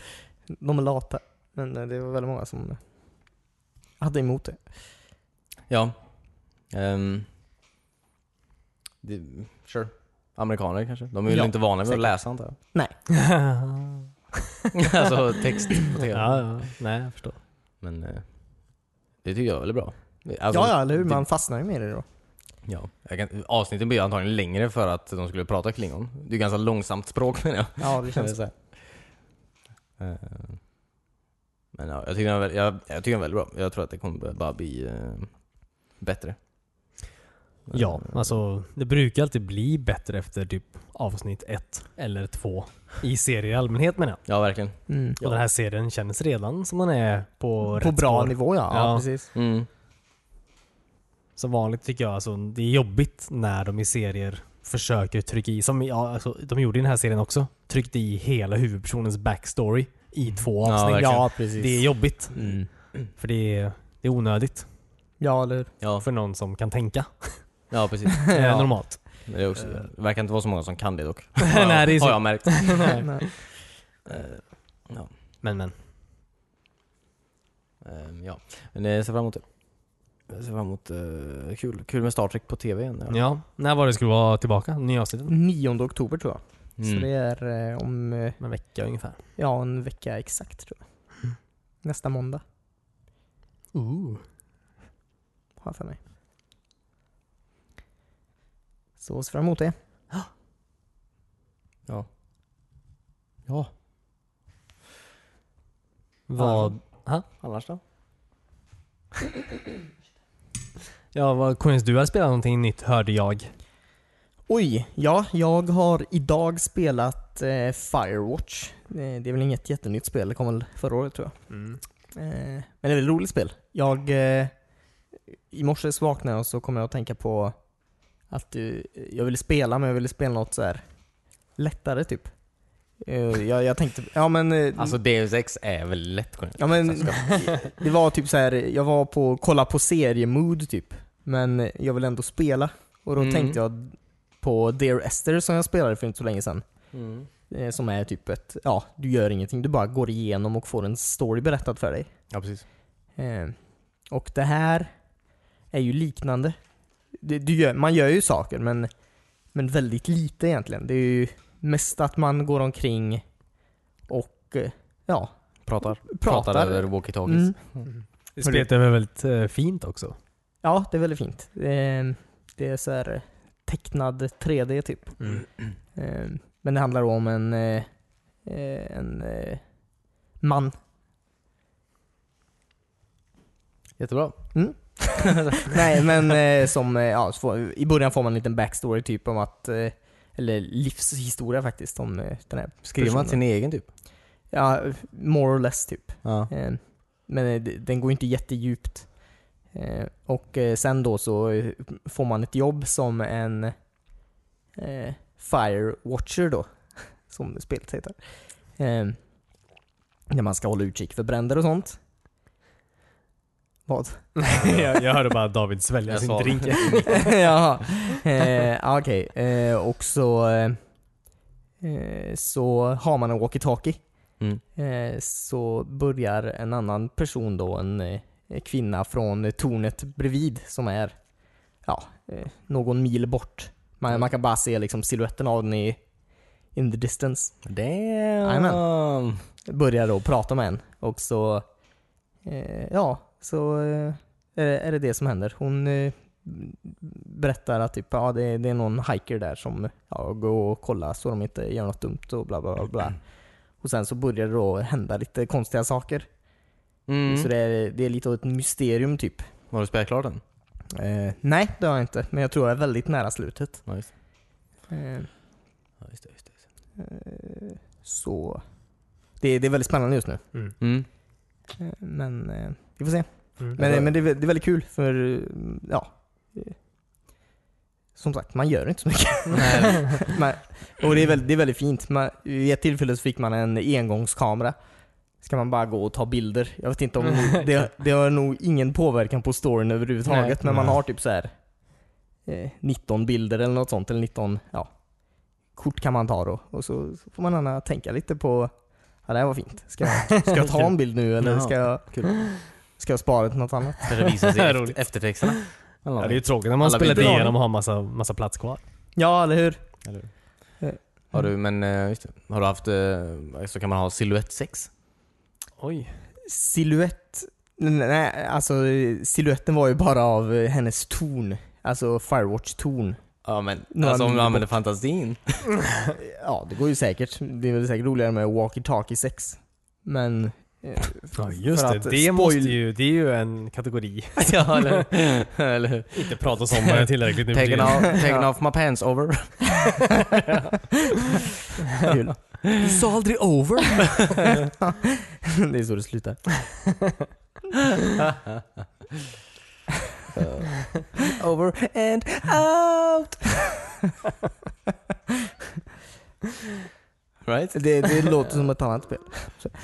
De är lata. Men eh, det var väldigt många som hade emot det. Ja. Um, det, sure. Amerikaner kanske? De är ju Ja, inte vana vid att säkert. läsa antar jag. Nej. alltså text på TV. ja, ja. Nej, jag förstår. Men eh, det tycker jag är väldigt bra. Alltså, ja, ja, eller hur? det- Man fastnar ju med det då. Ja, jag kan, avsnitten blir antagligen längre för att de skulle prata klingon. Det är ganska långsamt språk menar jag. Ja, det Kan jag känns säga. Eh, Men ja, jag tycker, den är, väl- jag, jag tycker den är väldigt bra. Jag tror att det kommer bara bli eh, bättre. Ja, Eh, alltså det brukar alltid bli bättre efter typ avsnitt ett eller två i serier i allmänhet menar jag. Ja, verkligen. mm. Och den här serien känns redan som man är på, På rätt bra spår. nivå ja. ja. Ja. precis. Mm. Som vanligt tycker jag, alltså, det är jobbigt när de i serier försöker trycka i, som ja, alltså, de gjorde i den här serien också, tryckte i hela huvudpersonens backstory i två Ja, avsnitt. verkligen. Ja, precis. det är jobbigt. Mm. För det är, det är onödigt Ja, eller hur? Ja, för någon som kan tänka ja precis. eh, Ja. normalt. Men det, är också, det verkar inte vara så många som kan det dock. Nej, det är så. Har jag märkt. Nej. Eh, ja. Men men. Ehm, ja. Men jag ser fram emot det. Jag ser fram emot eh, kul, kul med Star Trek på TV igen. Ja, när var det skulle vara tillbaka? Nya avsnittet? 9 oktober tror jag. Så Mm. det är eh, om, eh, En vecka ungefär. ja en vecka exakt tror jag. Mm. Nästa måndag, Ooh. har jag för mig. Så ser fram emot det. Ja. Ja. Vad... Annars då? Ja, vad Cornelius, du har spelat någonting nytt hörde jag. Oj, ja, jag har idag spelat eh, Firewatch. Eh, det är väl inget jättenytt spel, det kom väl förra året tror jag. Mm. Eh, men det är väl ett roligt spel. Jag, eh, I morse vaknade jag och så kom jag att tänka på att eh, jag ville spela, men jag ville spela något så här lättare typ. Jag, jag tänkte, ja men... Alltså Deus Ex är väl lätt Ja men det var typ så här. jag var på kolla på seriemood typ. Men jag vill ändå spela. Och då Mm. tänkte jag på Dear Esther som jag spelade för inte så länge sedan. Mm. Eh, Som är typ ett, ja, du gör ingenting. Du bara går igenom och får en story berättad för dig. Ja precis. Eh, Och det här är ju liknande. Det, du gör, man gör ju saker men, men väldigt lite egentligen. Det är ju mest att man går omkring och eh, ja, Pratar. pratar. Pratar över walkie-talkies. Mm. Det spelet är väl väldigt fint också? Ja, det är väldigt fint. Eh, Det är så här tecknad 3D typ. Mm. Eh, Men det handlar om en, eh, eh, en eh, man. Jättebra. Nej men eh, som, eh, ja, får- i början får man en liten backstory typ om att, eller livshistoria faktiskt om den här Skriver man sin egen typ? Ja, more or less typ. Ja. Men den går inte jättedjupt. Eh, Och eh, sen då så eh, får man ett jobb som en eh, Firewatcher då, som spelet heter. Eh, Där man ska hålla utkik för bränder och sånt. Vad? jag, jag hörde bara David svälja sin drink. Jaha. Eh, ja, Okej. Eh, och så, eh, eh, så har man en walkie-talkie. Mm. Eh, så börjar en annan person då, en eh, kvinna från eh, tornet bredvid som är ja, eh, någon mil bort. Man, man kan bara se liksom siluetten av den i in the distance. Damn! Börjar då prata med en och så eh, ja, så eh, är, det, är det det som händer. Hon eh, berättar att typ, ja, det, är- det är någon hiker där som ja, går och kollar så de inte gör något dumt och bla bla bla. bla. Och sen så börjar det då hända lite konstiga saker. Mm. Så det är, det är lite av ett mysterium typ. Har du spelat klart den? Eh, nej, det har jag inte. Men jag tror jag är väldigt nära slutet. Det. Eh, Ja, just det, just det. Eh, så det, det är väldigt spännande just nu. Mm. Mm. Eh, men eh, vi får se. Mm. Men, men det, det är väldigt kul för, eh, ja. eh, Som sagt, man gör inte så mycket. man, och det är, väldigt, det är väldigt fint. Man, vid ett tillfälle så fick man en engångskamera. Ska man bara gå och ta bilder. Jag vet inte om det, det har nog ingen påverkan på storyn överhuvudtaget. Nej. men man har typ så här eh, 19 bilder eller något sånt. Eller 19, ja. Kort kan man ta då. Och så, så får man gärna tänka lite på, ja det här var fint. Ska jag, ska jag ta en bild nu eller ska jag, Kul. ska jag spara till något annat? Kanske visar sig Roligt. efter, eftertexterna. Ja, det är ju tråkigt när man Alla spelat igenom och har massa, massa plats kvar. Ja, eller hur? Eller hur? Eh, Har du, men eh, just det. Har du haft, eh, så kan man ha silhuettsex? Oj. Silhuett... Nej, alltså siluetten var ju bara av eh, hennes ton. Alltså Firewatch-ton. Ja men, Några alltså om du använder fantasin. Ja, det går ju säkert. Det är väl säkert roligare med walkie-talkie sex. Men... eh, Ja just det, det spoil- måste ju, det är ju en kategori. ja eller, eller? Inte pratas om det tillräckligt nu Taken off, taken off my pants over. Du sa aldrig over. det är så det slutar. over and out. Right? Det, det låter som ett annat spel.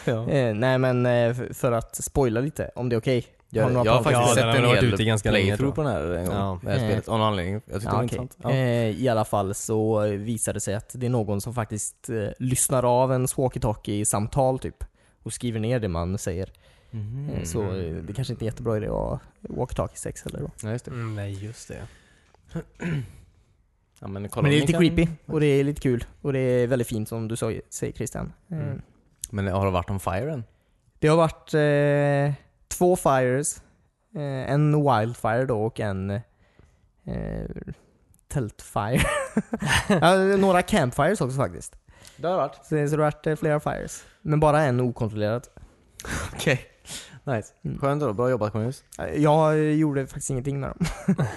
Ja. Eh, nej men eh, för- för att spoila lite, om det är okej. Jag, Har jag, har faktiskt Ja, den har sett en varit hel ute ganska länge, playthrough tror på den här en gång. Ja. Det här Eh. spelet, av någon anledning. Jag tyckte det Ja, var okej. intressant. Ja. Eh, I alla fall så eh, visade det sig att det är någon som faktiskt eh, lyssnar av ens walkie-talkie-samtal typ. Och skriver ner det man säger. Mhm. Eh, Så eh, det kanske inte är jättebra idé att ha walkie-talkie sex heller då. Ja, just det. Mm, nej, just det. Ja, men, Men det är om lite kan- creepy och det är lite kul. Och det är väldigt fint som du sa- säger Christian. Eh, Mm. Men har det varit on fire än? Det har varit eh, två fires. Eh, en wildfire då och en eh, tältfire. ja, några campfires också faktiskt. Det har varit. Så, så det har varit eh, flera fires. Men bara en okontrollerad. Okej. Nice. Mm. Skönt då. Bra jobbat Cornelius. Eh, Jag gjorde faktiskt ingenting med dem.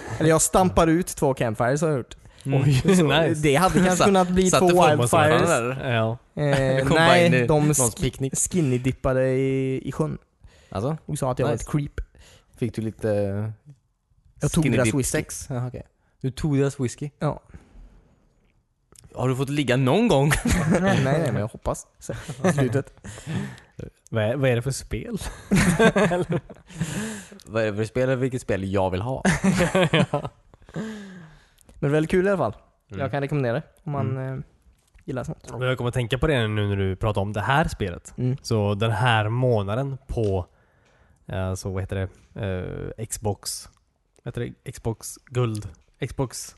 Eller jag stampade ut två campfires har jag gjort. Oj, Så nice. Det hade kanske kunnat bli två wildfires. Ja. Eh, nej, de sk- skinny-dippade i, i sjön. Alltså? Och sa att jag Nice. var ett creep. Fick du lite... Jag tog skinny deras dip whisky. sex? Jaha, okej. Du tog deras whisky? Ja. Har du fått ligga någon gång? nej, nej, men jag hoppas. Så, i slutet. Vad, är, vad är det för spel? Vad är det för spel eller vilket spel jag vill ha? ja. Men väldigt kul i alla fall. Mm. Jag kan rekommendera det om man eh, gillar sånt. Jag kommer att tänka på det nu när du pratar om det här spelet. Mm. Så den här månaden på, eh, så vad heter det, eh, Xbox, vad heter det, Xbox Guld, Xbox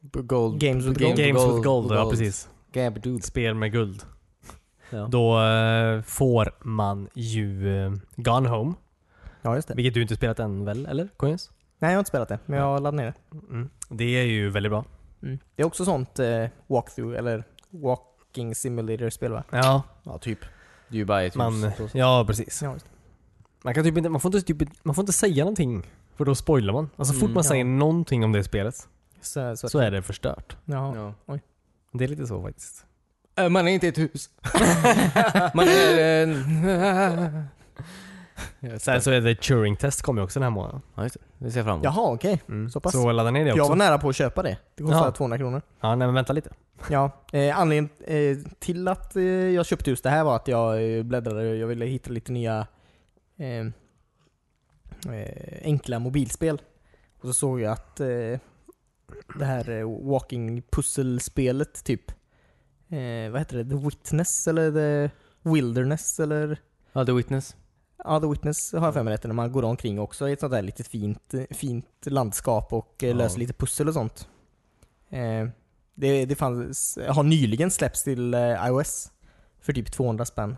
Gold. Games with Gold. Games with Gold, ja precis. Spel med guld. Ja. Då eh, får man ju Gone Home, Ja, just det. vilket du inte spelat än väl, eller? Cornelius? Nej, jag har inte spelat det, men jag har laddat ner det. Mm. Det är ju väldigt bra. Mm. Det är också sånt eh, walkthrough, eller walking simulator-spel va? Ja, ja, typ. Det är ju bara ett man, ja precis. Ja, just det. Man, kan typ inte, man, får inte, typ, man får inte säga någonting, för då spoilar man. Alltså fort Mm. man Ja. säger någonting om det spelet, Så, så, så är det förstört. Ja. Ja. Det är lite så faktiskt. Äh, Man är inte ett hus. man är en... Sen så är det Turing-test kommer ju också den här månaden. Ja, just det. Det ser jag fram emot. Jaha, okej. Mm. Så pass. Så ladda ner det Jag var också. nära på att köpa det. Det kostar Ja. 200 kronor. Ja, nej men vänta lite. Ja, eh, anledningen eh, till att eh, jag köpte just det här var att jag eh, bläddrade, jag ville hitta lite nya eh, eh, enkla mobilspel. Och så såg jag att eh, det här eh, walking puzzle-spelet typ, eh, vad heter det? The Witness eller The Wilderness eller? Ja, The Witness. Ja, The Witness har jag för mig rätt när man går omkring också i ett sånt där litet fint, eh, fint landskap och Ja. löser lite pussel och sånt. Eh, det, det fanns, har nyligen släppts till iOS för typ 200 spänn.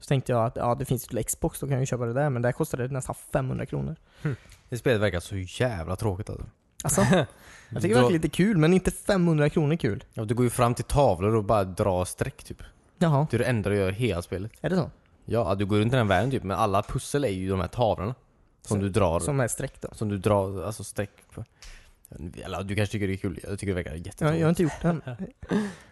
Så tänkte jag att ja, det finns till Xbox, då kan jag ju köpa det där. Men där kostade det nästan 500 kronor. Det spelet verkar så jävla tråkigt alltså. Alltså, jag tycker det verkar lite kul, men inte 500 kronor kul. Ja, du går ju fram till tavlor och bara drar streck typ. Jaha, Det är det enda du gör i hela spelet. är det så? Ja, du går runt i den världen typ, men alla pussel är ju de här tavlorna. Som Så- du drar. Som är streck då? Som du drar, alltså streck på. Eller du kanske tycker det är kul, jag tycker det verkar jättetråkigt. jag har inte gjort det än.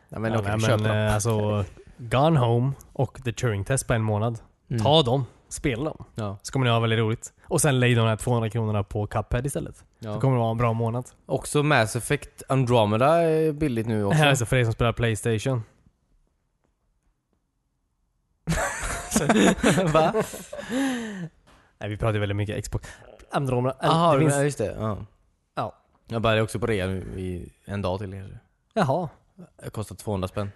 Ja, men ja, okej, nej, men eh, alltså, Gone Home och The Turing-test på en månad. Mm. Ta dem, spela dem. Ja, Så kommer ni ha väldigt roligt. Och sen lägg de här 200 kronorna på Cuphead istället. Så ja. kommer det vara en bra månad. Också Mass Effect Andromeda är billigt nu också. Alltså för er som spelar Playstation. Va? Nej, vi pratar ju väldigt mycket Xbox. Andromeda. Jaha, det finns- ja, just det. Ja. Ja. Jag bara, det är också på rea nu i en dag till kanske. Jaha. Det kostar 200 spänn.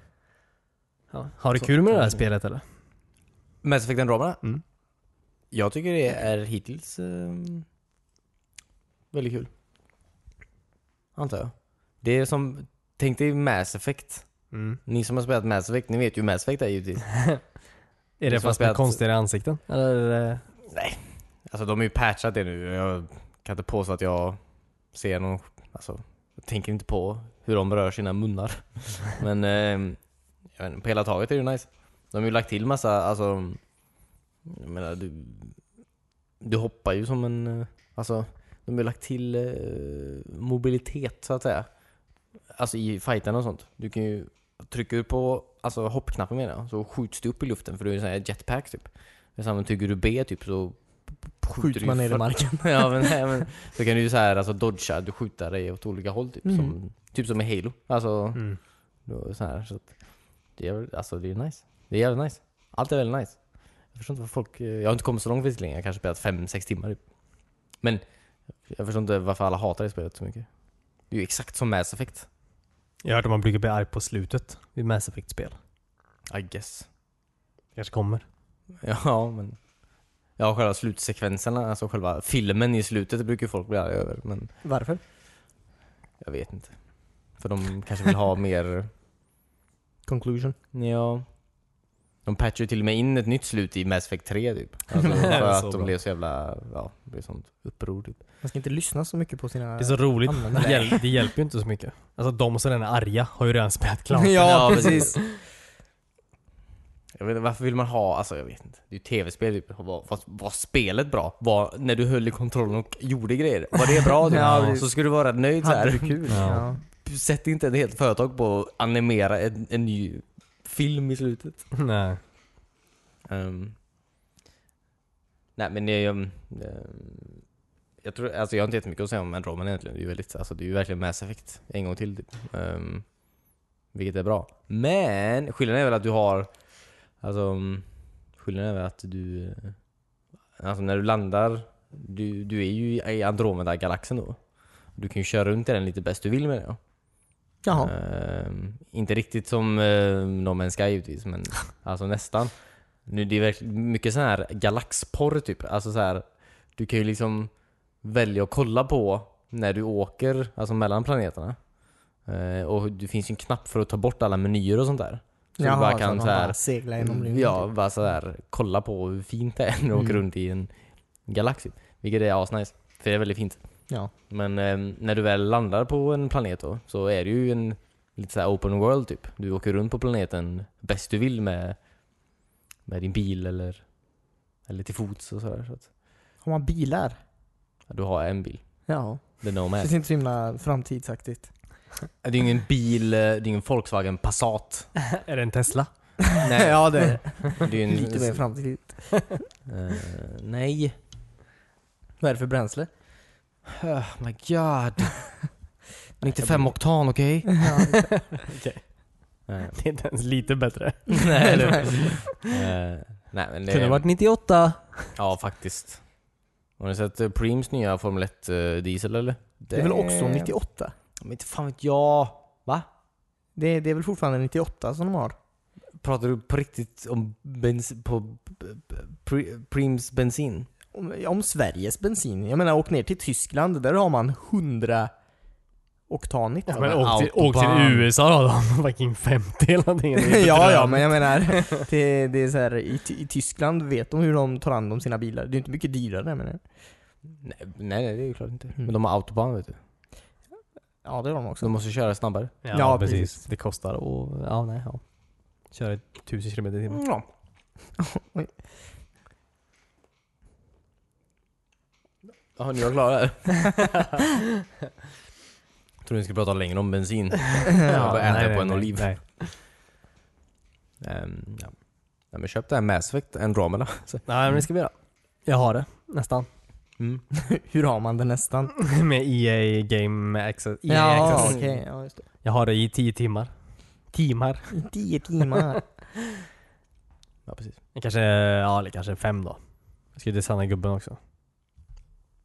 Ja. Har du Så- kul med det här spelet eller? Mass Effect Andromeda? Mm. Jag tycker det är hittills eh, väldigt kul. Antar jag. Det är som, tänk dig Mass Effect. Mm. Ni som har spelat Mass Effect, ni vet ju hur Mass Effect är givetvis. Är det fast med spelat- konstigare ansikten? Eller? eh, Alltså de har ju patchat det nu. Jag kan inte påstå att jag ser någon, alltså jag tänker inte på hur de rör sina munnar. Men eh, jag vet inte, på hela taget är det nice. De har ju lagt till massa, alltså, jag menar du, du hoppar ju som en, eh, alltså de har ju lagt till eh, mobilitet så att säga. Alltså i fighterna och sånt. Du kan ju, trycker du på alltså hoppknappen menar jag, så skjuts du upp i luften för du är en sån här jetpack typ. Men samma trycker du B typ så Skjuter man ner i marken. ja men, nej, men så kan du ju så här, alltså dodga, du skjuter dig åt olika håll typ. Mm. Som, typ som i Halo. Alltså, Mm. då, så här, så att, det är, alltså det är nice. Det är jävligt nice. Allt är väldigt nice. Jag förstår inte vad folk... eh, Jag har inte kommit så långt visserligen, jag har kanske spelat 5-6 timmar typ. Men jag förstår inte varför alla hatar det spelet så mycket. Det är ju exakt som Mass Effect. Jag har hört att man brukar bli arg på slutet vid Mass Effect-spel. I guess. kanske kommer. Ja, men... Ja, själva slutsekvenserna, alltså själva filmen i slutet brukar ju folk bli arga över, men Varför? jag vet inte. För de kanske vill ha mer... Conclusion. Ja. De patchar ju till och med in ett nytt slut i Mass Effect 3 typ. Alltså, för så att de blev så jävla... Ja, det blev sånt uppror typ. Man ska inte lyssna så mycket på sina... Det är så roligt. Det, hjäl- det hjälper ju inte så mycket. Alltså de som redan är arga har ju redan spelat klart. ja, precis. Jag vet inte, varför vill man ha, alltså jag vet inte. Det är ju tv-spel typ. Var, var, spelet bra? Var, när du höll i kontrollen och gjorde grejer? Var det bra typ? Ja, så skulle du vara nöjd så Hade du kul? Ja. Sätt inte ett helt företag på att animera en, en ny film i slutet. Nej. Ehm, nej men det, um, jag tror, alltså jag har inte jättemycket att säga om Andromen egentligen. Det är ju väldigt, alltså det är ju verkligen Mass Effect en gång till typ. Ehm, vilket är bra. Men skillnaden är väl att du har, alltså um, skillnaden är väl att du, alltså när du landar, du, du är ju i Andromeda-galaxen då. Du kan ju köra runt i den lite bäst du vill med det. Ehm, inte riktigt som uh, No Man's Sky givetvis, men alltså nästan. Nu, det är verkligen mycket sån här galaxporr typ. Alltså så här, du kan ju liksom välja att kolla på när du åker, alltså mellan planeterna. Eh, och det finns ju en knapp för att ta bort alla menyer och sånt där. Så Jaha, du bara kan så här, bara segla genom rymden. ja, typ. bara så här, kolla på hur fint det är när du åker Mm. runt i en galax. Vilket är asnice. För det är väldigt fint. Ja. Men eh, när du väl landar på en planet då, så är det ju en lite så här open world typ. Du åker runt på planeten bäst du vill med, med din bil eller, eller till fots och sådär. Så att, Har man bilar? ja, du har en bil. Ja. The Det Nomad. känns inte så himla framtidsaktigt. Det är ingen bil, eh, det är ingen Volkswagen Passat. är det en Tesla? Nej, ja, det är det är ju en, lite mer framtidsaktigt. Eh, nej. Vad är det för bränsle? Oh my god. 95 oktan, okej? ja, Nej. Det är inte ens lite bättre. Nej, eller hur? Eh, Nej men det... Kunde varit 98. Ja, faktiskt. Har ni sett eh, Preems nya Formel 1 eh, diesel eller? det är väl också 98? Men inte fan vet jag. Va? Det, det är väl fortfarande 98 som de har? Pratar du på riktigt om bensin, på Preems bensin? Om, om Sveriges bensin. Jag menar, åk ner till Tyskland, där har man 100 oktanigt. Ja, Ja, men åk till, åk till USA då, de har fucking 50 eller någonting. Ja, bedrövligt. men jag menar, det, det är så här, i, i Tyskland vet de hur de tar hand om sina bilar. Det är inte mycket dyrare menar. Nej, nej, nej det är ju klart inte. Mm. Men de har autobahn vet du. Ja, det har de Så också. de måste köra snabbare. Ja, Ja, precis. precis. Det kostar och ja, nej, ja. Köra 1000 km i timmen. Ja. Jaha, ni var klara där? Jag tror ni ska prata längre om bensin. Jag bara äta på en oliv. Nej. Ehm, ja. ja. men köp det här Mass Effect Andromeda. Nej, men det ska vi göra. Jag har det, nästan. Mm. hur har man det nästan? Med EA Game Access. EA ja, Access. okej. Ja, just det. Jag har det i 10 timmar. Timmar. I 10 timmar. Ja, precis. Kanske, ja, eller kanske fem då. Jag ska designa gubben också.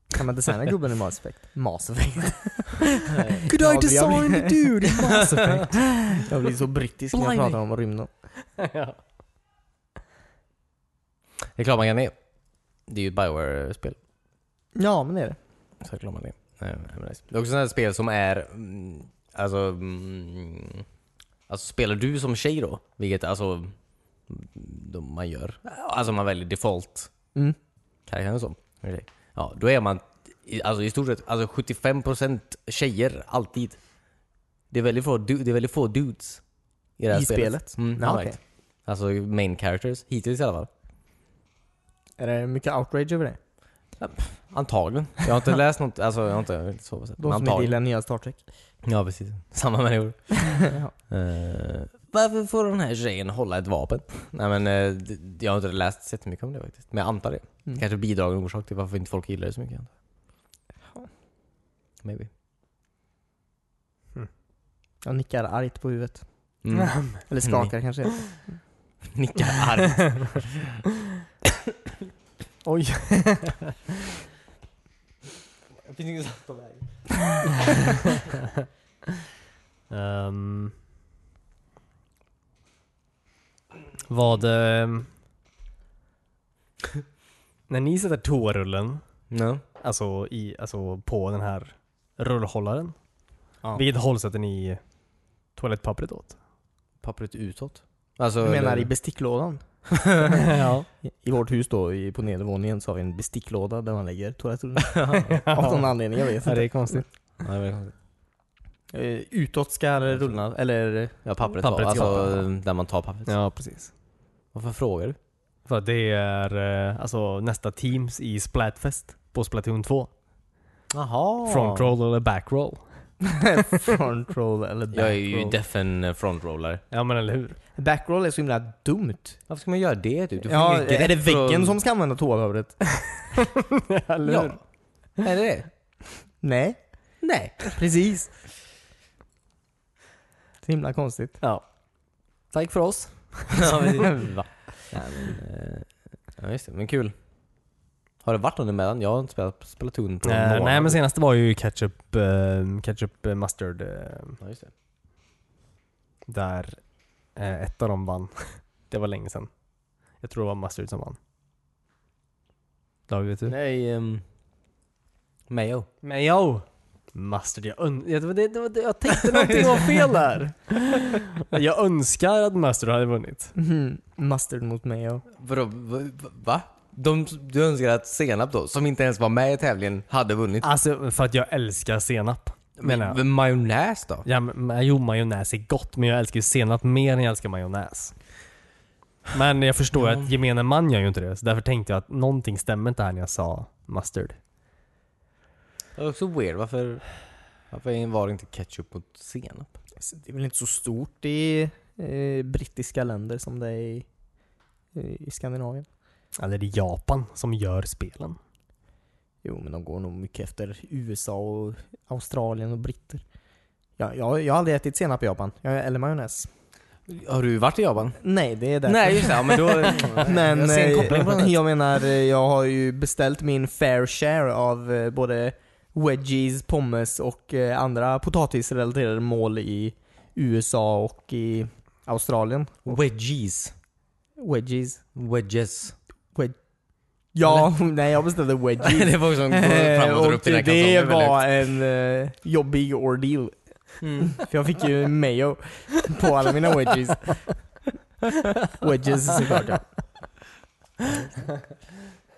Kan man designa gubben i Mass Effect? Mass Effect. Could I design the dude in Mass Effect? Jag blir så brittisk när jag pratar om rymden. ja. Det är klart man kan det. Det är ju ett Bioware-spel. Ja, men det är det. Så är klart man det. Det är också här spel som är, mm, alltså, mm, alltså spelar du som tjej då? Vilket alltså, mm, man gör. Alltså man väljer default Mm. karaktären som. okej. Ja, då är man alltså i stort sett alltså 75% tjejer, alltid. Det är väldigt få, det är väldigt få dudes i det här I spelet. spelet? Mm, Ja, okej. märkt. Alltså main characters, hittills i alla fall. Är det mycket outrage över det? Antagligen. Jag har inte läst något, alltså jag har inte så. De som inte gillar nya Star Trek? Ja precis. Samma människor. ja. Eh, varför får den här tjejen hålla ett vapen? Nej men eh, jag har inte läst så jättemycket om det faktiskt. Men jag antar det. Mm. Kanske bidragande orsak till varför inte folk gillar det så mycket. Ja. Maybe. Jag nickar argt på huvudet. Mm. Eller skakar kanske. Nickar argt. Oj. Ehm, vad... ehm, när ni sätter toarullen, No. alltså, i, alltså på den här rullhållaren. Ja. Vilket håll sätter ni toalettpappret åt? Pappret utåt. Alltså, Du menar eller- i besticklådan? ja. I vårt hus då, i, på nedervåningen, så har vi en besticklåda där man lägger toalettrullen. Av någon anledning, jag vet ja, inte. det är konstigt. Ja, det är konstigt. Eh, Utåt ska rullorna, eller Ja, pappret, Pappret alltså där man tar pappret. Ja, precis. Varför frågar du? För att det är eh, alltså nästa Teams i Splatfest på Splatoon 2. Jaha. Front roll eller back roll. front roll eller back Jag är ju roll. defen frontroller. Ja men eller hur? Backroll är så himla dumt. Varför ska man göra det? Typ? Du får Ja, är det väggen och- som ska använda toapappret? eller Ja. hur? Är det det? Nej, Nej. precis. Så himla konstigt. Ja. Tack för oss. ja, men, Va? Ja, men, eh, ja, just det. Men kul. Har det varit någon emellan? Jag har inte spelat Splatoon på Eh, några nej men år. senaste var ju ketchup, eh, ketchup eh, mustard. eh, Ja, just det. där eh, ett av dem vann. det var länge sedan. Jag tror det var mustard som vann. David vet du? Nej, um, Mayo. Mayo! Mustard, jag, un- jag, det var det, det jag tänkte någonting var fel där. jag önskar att mustard hade vunnit. Mhm. Mustard mot mayo. Vadå, va? va? De, du önskar att senap då, som inte ens var med i tävlingen, hade vunnit? Alltså för att jag älskar senap. menar jag. Men majonnäs då? Ja, men, jo, majonnäs är gott, men jag älskar ju senap mer än jag älskar majonnäs. Men jag förstår ju att gemene man gör ju inte det, så därför tänkte jag att någonting stämmer inte här när jag sa mustard. Det är också weird, varför, varför var det inte ketchup mot senap? Så Det är väl inte så stort i eh, brittiska länder som det är i, i Skandinavien. Eller det är Japan som gör spelen. Jo, men de går nog mycket efter USA och Australien och britter. Ja, jag, jag har aldrig ätit senap i Japan, jag, eller majonnäs. Har du varit i Japan? Nej, det är därför. Nej just det, ja, men då... Men jag eh, koppling på det. jag menar, eh, jag har ju beställt min fair share av eh, både wedgies, pommes och eh, andra potatisrelaterade mål i USA och i Australien. Wedgies. Wedgies. Wedges. Ja, nej jag beställde wedgies. det var också fram och och upp dina det kalsonger var en eh, jobbig ordeal. Mm. För jag fick ju mayo på alla mina wedgies. wedges såklart ja.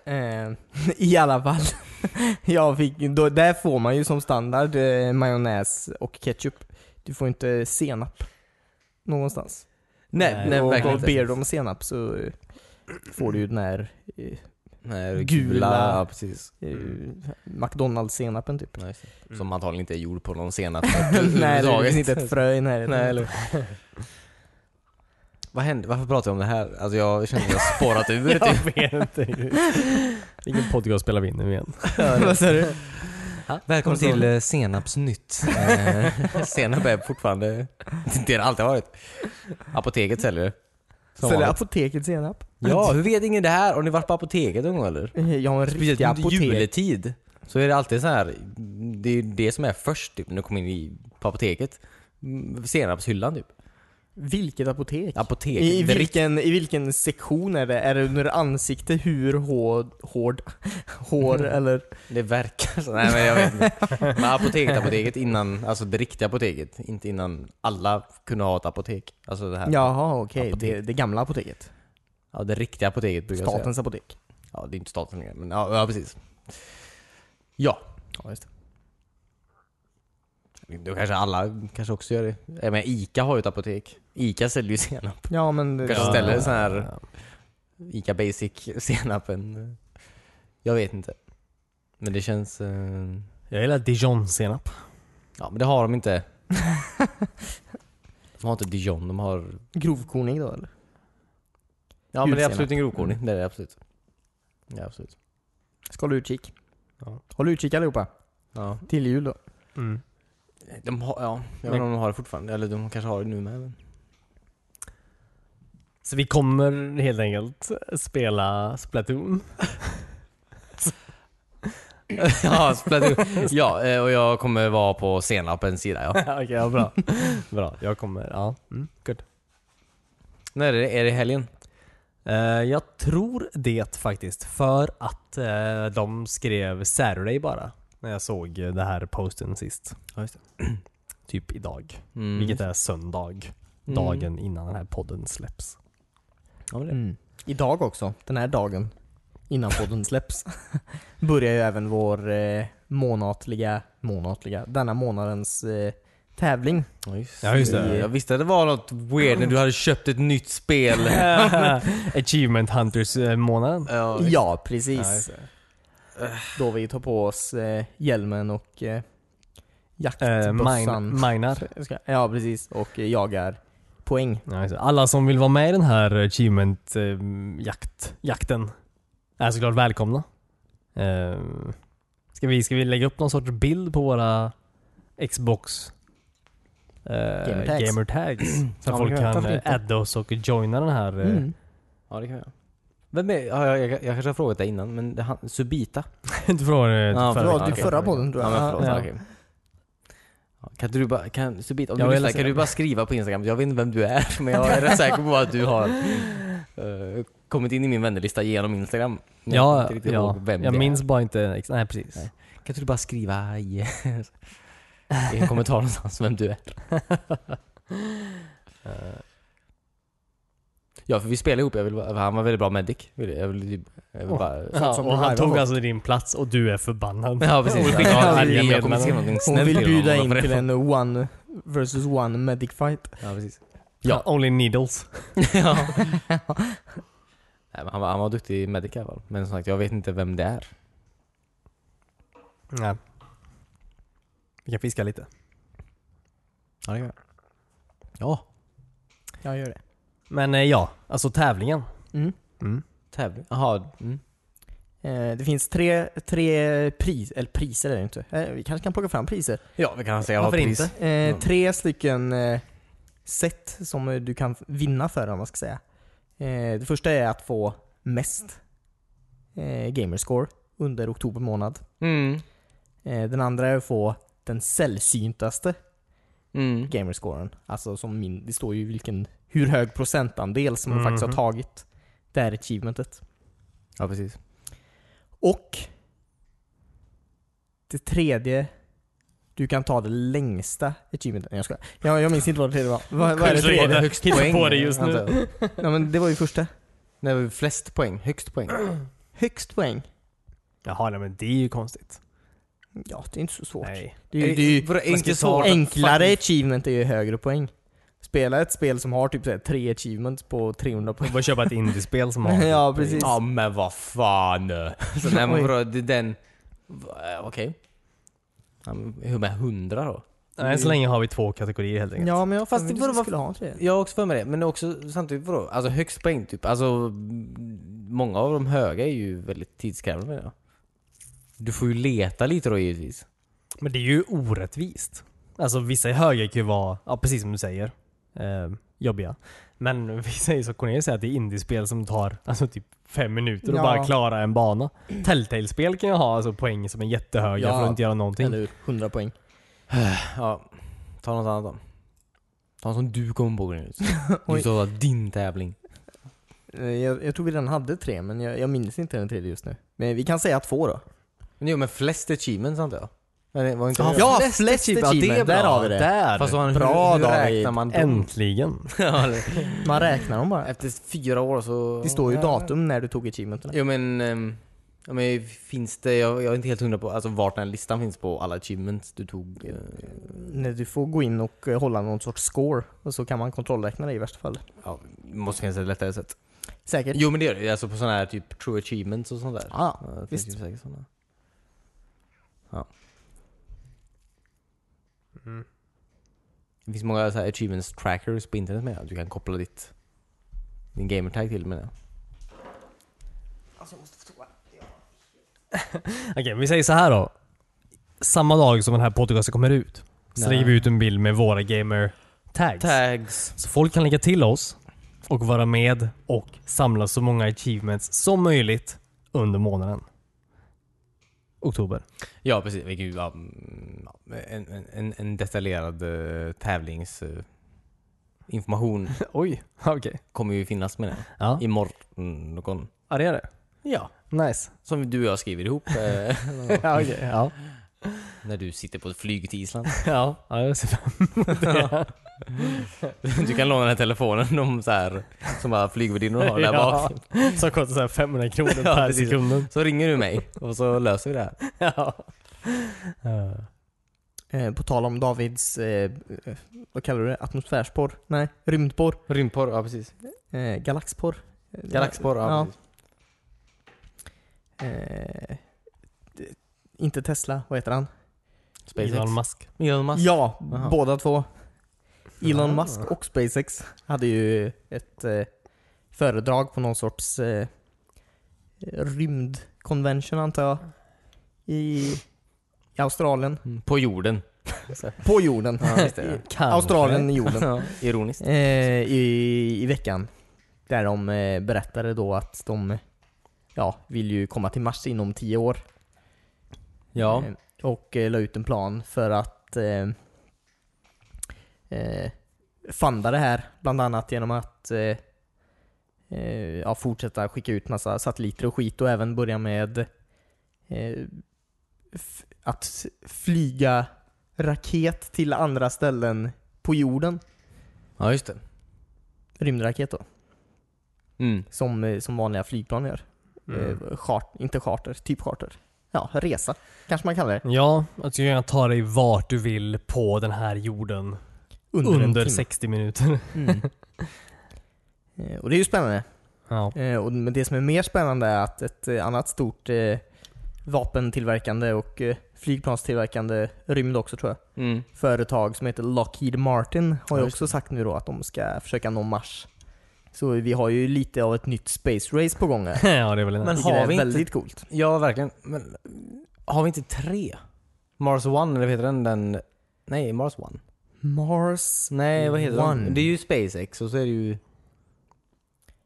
Eh, I alla fall. jag fick, då, där får man ju som standard eh, majonnäs och ketchup. Du får inte senap någonstans. Nej, nej, och verkligen inte. ber du om senap så eh, får du ju den här eh, Nej, Gula. Ja, precis. eh, McDonalds-senapen typ. Just det. Som antagligen inte är gjord på någon senap. Nej, det finns inte ett frö i närheten. Nej, eller Vad hände? Varför pratar jag om det här? Alltså jag känner att jag spårat ur typ. Jag vet inte. Vilken podcast spelar vi in nu igen? Vad sa du? Välkommen till eh, Senapsnytt. Eh, senap är fortfarande det det alltid har varit. Apoteket säljer det. Som Säljer vanligt. apoteket senap? Ja, hur vet ingen det här? Har ni varit på apoteket någon gång eller? Eh, Jag har en Speciellt riktig under apotek. juletid. Så är det alltid så här. Det är det som är först typ, när du kommer in i, på apoteket. Mm, Senapshyllan typ. Vilket apotek? Apoteket. I, vilken, I vilken sektion är det? Är det under ansikte, hur, hård, hård, hår eller? Det verkar så. Nej men jag vet inte. Men apoteket, apoteket innan, alltså det riktiga apoteket. Inte innan alla kunde ha ett apotek. Alltså det här. Jaha okej, Apotek. det, det gamla apoteket. Ja, det riktiga apoteket brukar jag säga. Statens apotek. Ja, det är inte staten längre. Men ja, ja precis. Ja. Ja, just det. Då kanske alla kanske också gör det. Jag menar, Ica har ju ett apotek. Ica säljer ju senap. Ja men... Kanske ja, ställer sån här Ica Basic senapen. Jag vet inte. Men det känns... eh, Jag gillar Dijon-senap. Ja, men det har de inte. De har inte Dijon, de har... Grovkornig då eller? Ja men det är absolut en grovkornig. Det är det absolut. Ja, absolut. Ska hålla utkik. Ja. Håll utkik allihopa. Ja. Till jul då. Mm. De har, ja, jag vet inte om de har det fortfarande. Eller de kanske har det nu med. Men... Så vi kommer helt enkelt spela Splatoon. ja, Splatoon. ja, eh, och jag kommer vara på senapens sida ja. Okej, ja, bra. bra. Jag kommer, ja. Mm, good. När är det? Är det helgen? Eh, jag tror det faktiskt. För att eh, de skrev Saturday bara. När jag såg eh, det här posten sist. Ja, just Typ idag. Mm. Vilket är söndag. Mm. Dagen innan den här podden släpps. Ja. Mm. Idag också, den här dagen, innan podden släpps, börjar ju även vår eh, månatliga, månatliga, denna månadens eh, tävling. Ja, just, Ja, just det. Jag visste att det var något weird när du hade köpt ett nytt spel. Achievement Hunters-månaden. ja, just- Ja, Ja, precis. det. Då vi tar på oss eh, hjälmen och eh, Eh, jaktbössan. min- Minar. Ja, precis. Och jagar poäng. Ja. Alla som vill vara med i den här achievement-jakten är såklart välkomna. Eh, Ska vi, ska vi lägga upp någon sorts bild på våra Xbox eh, Gamertags. gamertags? Så att folk kan eh, adda oss och joina den här. eh, Mm. ja, det kan jag. Vem är, ja, jag, jag, jag kanske har frågat dig innan, men det, han, Subita? Inte från eh, Ja, förra Ja, till okej. förra podden tror Ja, jag. men förlåt. Ja. Ja, Kan du bara, kan, Subita, om Ja, du jag lyssnar, kan du bara skriva på Instagram? Jag vet inte vem du är, men jag är rätt säker på att du har eh, kommit in i min vännerlista genom Instagram. Jag Ja, ja. jag minns är. bara inte. Nej precis. Nej. Kan inte du bara skriva i, i en kommentar någonstans vem du är? Eh, Ja, för vi spelar ihop. Jag vill, bara- han var väldigt bra medic. Vill Jag vill, jag vill bara... Ja, som och han tog alltså din plats och du är förbannad. Ja precis. Ja, jag, jag, jag kommer meddelanden. skriva någonting Hon snällt vill bjuda in till det. en one versus one medic fight. Ja precis. Ja. Only needles. ja. Nej, men han, var, han var duktig i medic i alla fall. Men som sagt, jag vet inte vem det är. Nej. Vi kan fiska lite. Ja, det kan jag. Ja. Jag gör det. Men eh, ja, alltså tävlingen. Mm. Mm. Tävling. Jaha. Mm. Eh, det finns tre, tre pris, eller priser är det inte. Eh, vi kanske kan plocka fram priser. Ja, vi kan säga Varför pris. inte? Eh, Mm. Tre stycken eh, set som eh, du kan vinna för om man ska säga. Eh, det första är att få mest eh, gamerscore under oktober månad. Mm. Eh, den andra är att få den sällsyntaste Mm. gamerscoren. Alltså som min, det står ju vilken, hur hög procentandel som man faktiskt har Mhm. tagit. Det här achievementet. Ja, precis. Och det tredje, du kan ta det längsta achievementet. Nej jag skojar. Jag, jag minns inte vad det tredje var. Vad, vad är det Så tredje? Högst poäng. på det just nu. Ja, men det var ju första. Nej, det var flest poäng. Högst poäng. Högst poäng. Jaha, nej men det är ju konstigt. Ja, det är inte så svårt. Nej. Det är, ju- det är ju, inte svårt? enklare achievement är ju högre poäng. Spela ett spel som har typ så här, tre achievements på 300 Du poäng. bara köpa ett indiespel som har... Ja, precis. Ja men vad fan. Så nej men det är den... Eh, Okej. Ja, men Hur med 100 då? Än så länge har vi två kategorier helt enkelt. Ja, men jag Fast det det var- skulle ha tre. Jag har också för mig det, men också samtidigt vadå? Alltså högst poäng typ. Alltså många av de höga är ju väldigt tidskrävande menar jag. Du får ju leta lite då givetvis. Men det är ju orättvist. Alltså vissa höga kan ju vara, ja precis som du säger, eh, jobbiga. Men vissa är så Cornelius säger att det är indiespel som tar alltså typ fem minuter och Ja. bara klara en bana. Telltale-spel kan ju ha alltså, poäng som är jättehöga Ja. för att inte göra någonting. Eller hur? 100 poäng. Ja, ta något annat då. Ta något som du kommer på. Oj. Just då, din tävling. Eh, Jag, jag tror vi redan hade tre, men jag, jag minns inte den tredje just nu. Men vi kan säga två då. Men jo men flest achievements antar jag? Det var inte Ja, det? Ja, flest achievement, där har vi det. Där! Fast vad- Bra, hur, hur räknar man dem? Äntligen! Man räknar dem bara. Efter fyra år så... Det står ju datum när du tog achievementen. Jo men, ehm, ja, men finns det, jag, jag är inte helt hundra på alltså vart den här listan finns på alla achievements du tog. eh, När du får gå in och eh, hålla någon sorts score, och så kan man kontrollräkna det i värsta fall. Ja, måste finnas ett lättare sätt. Säkert. Jo men det gör det, alltså på sådana här typ true achievements och sånt där. Ja, det finns visst. ju säkert sådana. Ja. Mm. Det finns många så här achievements trackers på internet med Du kan koppla ditt din gamertag till med det. Okej, vi säger så här då. Samma dag som den här podcasten kommer ut så Nej. lägger vi ut en bild med våra gamer tags. Tags. Så folk kan lägga till oss och vara med och samla så många achievements som möjligt under månaden. Oktober. Ja precis, ja, mm, en, en, en detaljerad uh, tävlings... eh, Oj, okej. kommer ju finnas med det. Ja. Imorgon någon. ja, det är det. Ja. Nice. Som du och jag skriver ihop eh, ja, okej. Ja. När du sitter på ett flyg till Island. Ja, ja, jag ser fram emot det. Du kan låna den här telefonen de så här, som bara flygvärdinnor har där Ja. bak. Som kostar så här 500 kronor Ja, per precis. sekund. Så ringer du mig och så löser vi det här. Ja. Ja. Eh, på tal om Davids, eh, vad kallar du det? Atmosfärsporr? Nej, rymdporr? Rymdporr, ja precis. Eh, galaxporr? Galaxporr, ja, Ja. precis. Eh, inte Tesla, vad heter han? SpaceX. Elon Musk. Elon Musk. Ja, Jaha. båda två. Elon. Musk och SpaceX hade ju ett eh, föredrag på någon sorts eh, rymdconvention antar jag. I, i Australien. Mm, På jorden. På jorden. Ja, just det. Kanske. Australien i jorden. Ja, ironiskt. Eh, i, I veckan. Där de eh, berättade då att de ja, vill ju komma till Mars inom tio år. Ja. Eh, och eh, la ut en plan för att eh, eh, funda det här, bland annat genom att eh, eh, ja, fortsätta skicka ut massa satelliter och skit och även börja med eh, att flyga raket till andra ställen på jorden. Ja, just det. Rymdraket då. Mm. Som, som vanliga flygplan gör. Mm. Eh, chart, inte charter, typ charter. Ja, resa kanske man kallar det. Ja, att du kan ta dig vart du vill på den här jorden Under, under timme. 60 minuter. Mm. Eh, och det är ju spännande. Ja. Eh, och, men det som är mer spännande är att ett eh, annat stort vapentillverkande och flygplanstillverkande rymd också tror jag. Mm. Företag som heter Lockheed Martin har ju också sagt nu då att de ska försöka nå Mars. Så vi har ju lite av ett nytt space race på gång här. ja, det är väl en Men har är vi inte- väldigt coolt. Ja, verkligen. Men har vi inte tre? Mars One, eller vad heter den? den nej, Mars One. Mars Nej, vad heter One. den? Det är ju SpaceX och så är det ju...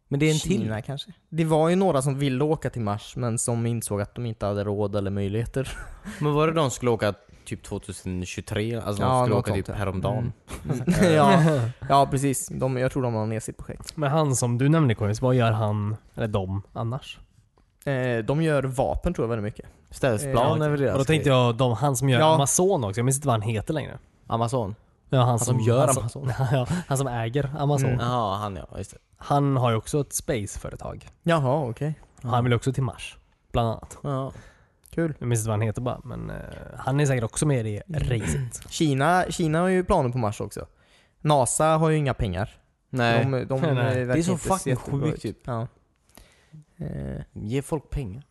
Men det är en Kina till. kanske? Det var ju några som ville åka till Mars men som insåg att de inte hade råd eller möjligheter. Men var det de skulle åka typ 2023? Alltså de Ja, skulle åka typ ja. häromdagen. ja, ja, precis. De, jag tror de har ner sitt projekt. Men han som du nämnde Cornelis, vad gör han, eller de, annars? Eh, de gör vapen tror jag väldigt mycket. Stealthplan Ja, är väl deras Och då tänkte jag, de, han som gör Ja. Amazon också, jag minns inte vad han heter längre. Amazon? Ja, han, som gör han Amazon. Som, ja, han som äger Amazon. Mm. Jaha, han ja. Just det. Han har ju också ett spaceföretag. Jaha, okej. Han vill också till Mars. Bland annat. Ja. Kul. Jag minns inte vad han heter bara, men eh, han är säkert också med i Mm. racet. Kina, Kina har ju planer på Mars också. NASA har ju inga pengar. Nej. De, de, Nej. eh, Det är verkar så inte fucking jättebra sjukt ut. typ. Ja. Eh, Ge folk pengar.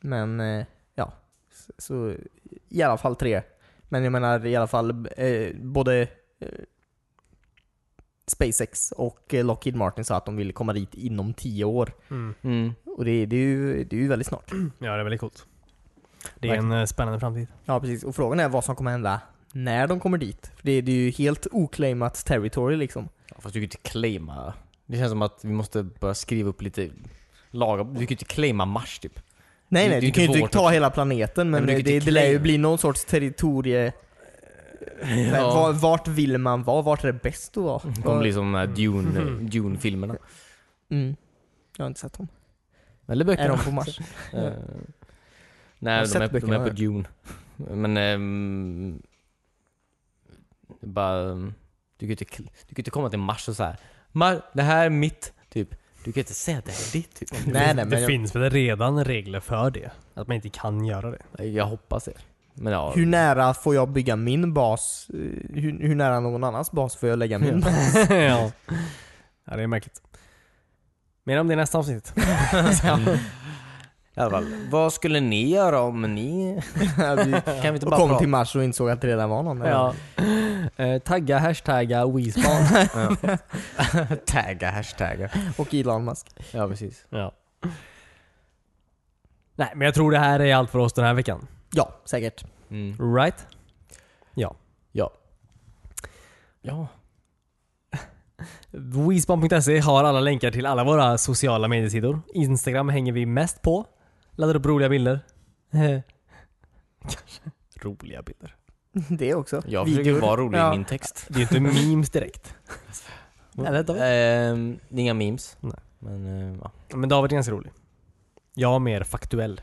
men, eh, ja. Så, så i alla fall tre. Men jag menar i alla fall eh, både eh, SpaceX och eh, Lockheed Martin sa att de vill komma dit inom tio år. Mm. Mm. Och det, det, är, ju, det är ju väldigt snart. Ja, det är väldigt coolt. Det är en eh, spännande framtid. Ja, precis. Och frågan är vad som kommer hända när de kommer dit. För det, det är ju helt oclaimat territory liksom. Ja, fast du kan ju inte claima. Det känns som att vi måste börja skriva upp lite lagar. Du kan ju inte claima Mars typ. Nej, nej, det är du kan ju inte ta hela planeten, men, men du kan det, det lär ju bli någon sorts territorie... Nej, var, vart vill man vara? Vart är det bäst att vara? Det kommer bli som de här Dune, Mm. Dune-filmerna. Mm. Jag har inte sett dem. Eller böckerna. Är de på Mars? Jag nej, de är, de är på. Dune. Men... det är bara... ehm, Du kan ju inte, du kan inte komma till Mars och så här. Mar, det här är mitt, typ. Du kan inte säga att det är ditt, typ. Nej, nej, det men jag, finns väl redan regler för det? Att man inte kan göra det. Jag hoppas det. Men ja. hur nära får jag bygga min bas? Eh, Hur, hur nära någon annans bas får jag lägga min bas? ja. ja, det är märkligt. Mer om det i nästa avsnitt. I alla fall. Vad skulle ni göra om ni... Kan vi inte och bara kom prata? till Mars och insåg att det redan var någon. Ja. Eh, tagga, hashtagga, WeSpawn. Ja. tagga, hashtagga. Och Elon Musk. Ja, precis. ja. Nej, men jag tror det här är allt för oss den här veckan. Ja, säkert. Mm. Right? Ja. Ja. Ja. Weespan.se har alla länkar till alla våra sociala mediesidor. Instagram hänger vi mest på. Laddar upp roliga bilder. Kanske roliga bilder. Det också. Jag försöker Videor. vara rolig Ja. i min text. Det är ju inte memes direkt. Eller David? Ehm, det är inga memes. Nej. Men eh, ja. Men David är ganska rolig. Jag är mer faktuell.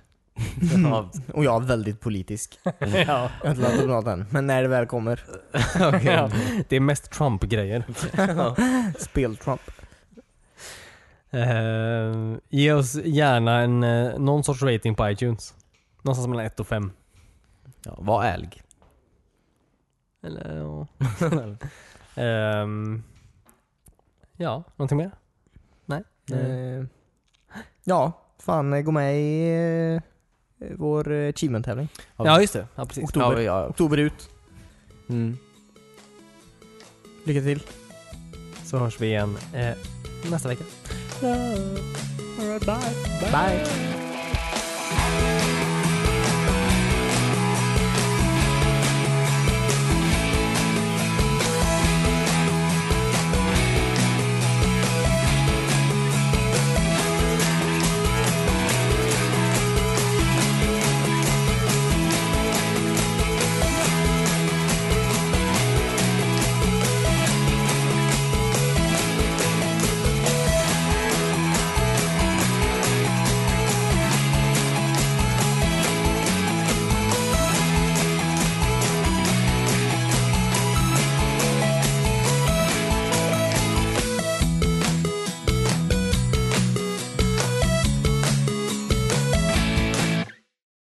ja. Och jag är väldigt politisk. ja. Jag har inte laddat upp något än. Men när det väl kommer. Det är mest Trump-grejer. Spel-Trump. Uh, ge oss gärna en, eh, någon sorts rating på iTunes. Någonstans mellan 1 och 5. ja, var ärlig. Eller ja. Ehm, ja, någonting mer? Nej? Eh, ja, fan gå med i eh, vår achievement-tävling. Ja, just det. Ja, precis. Oktober. Ja, ja. Oktober ut. Mm. Lycka till. Så hörs vi igen eh, nästa vecka. love. All right, bye. Bye. bye.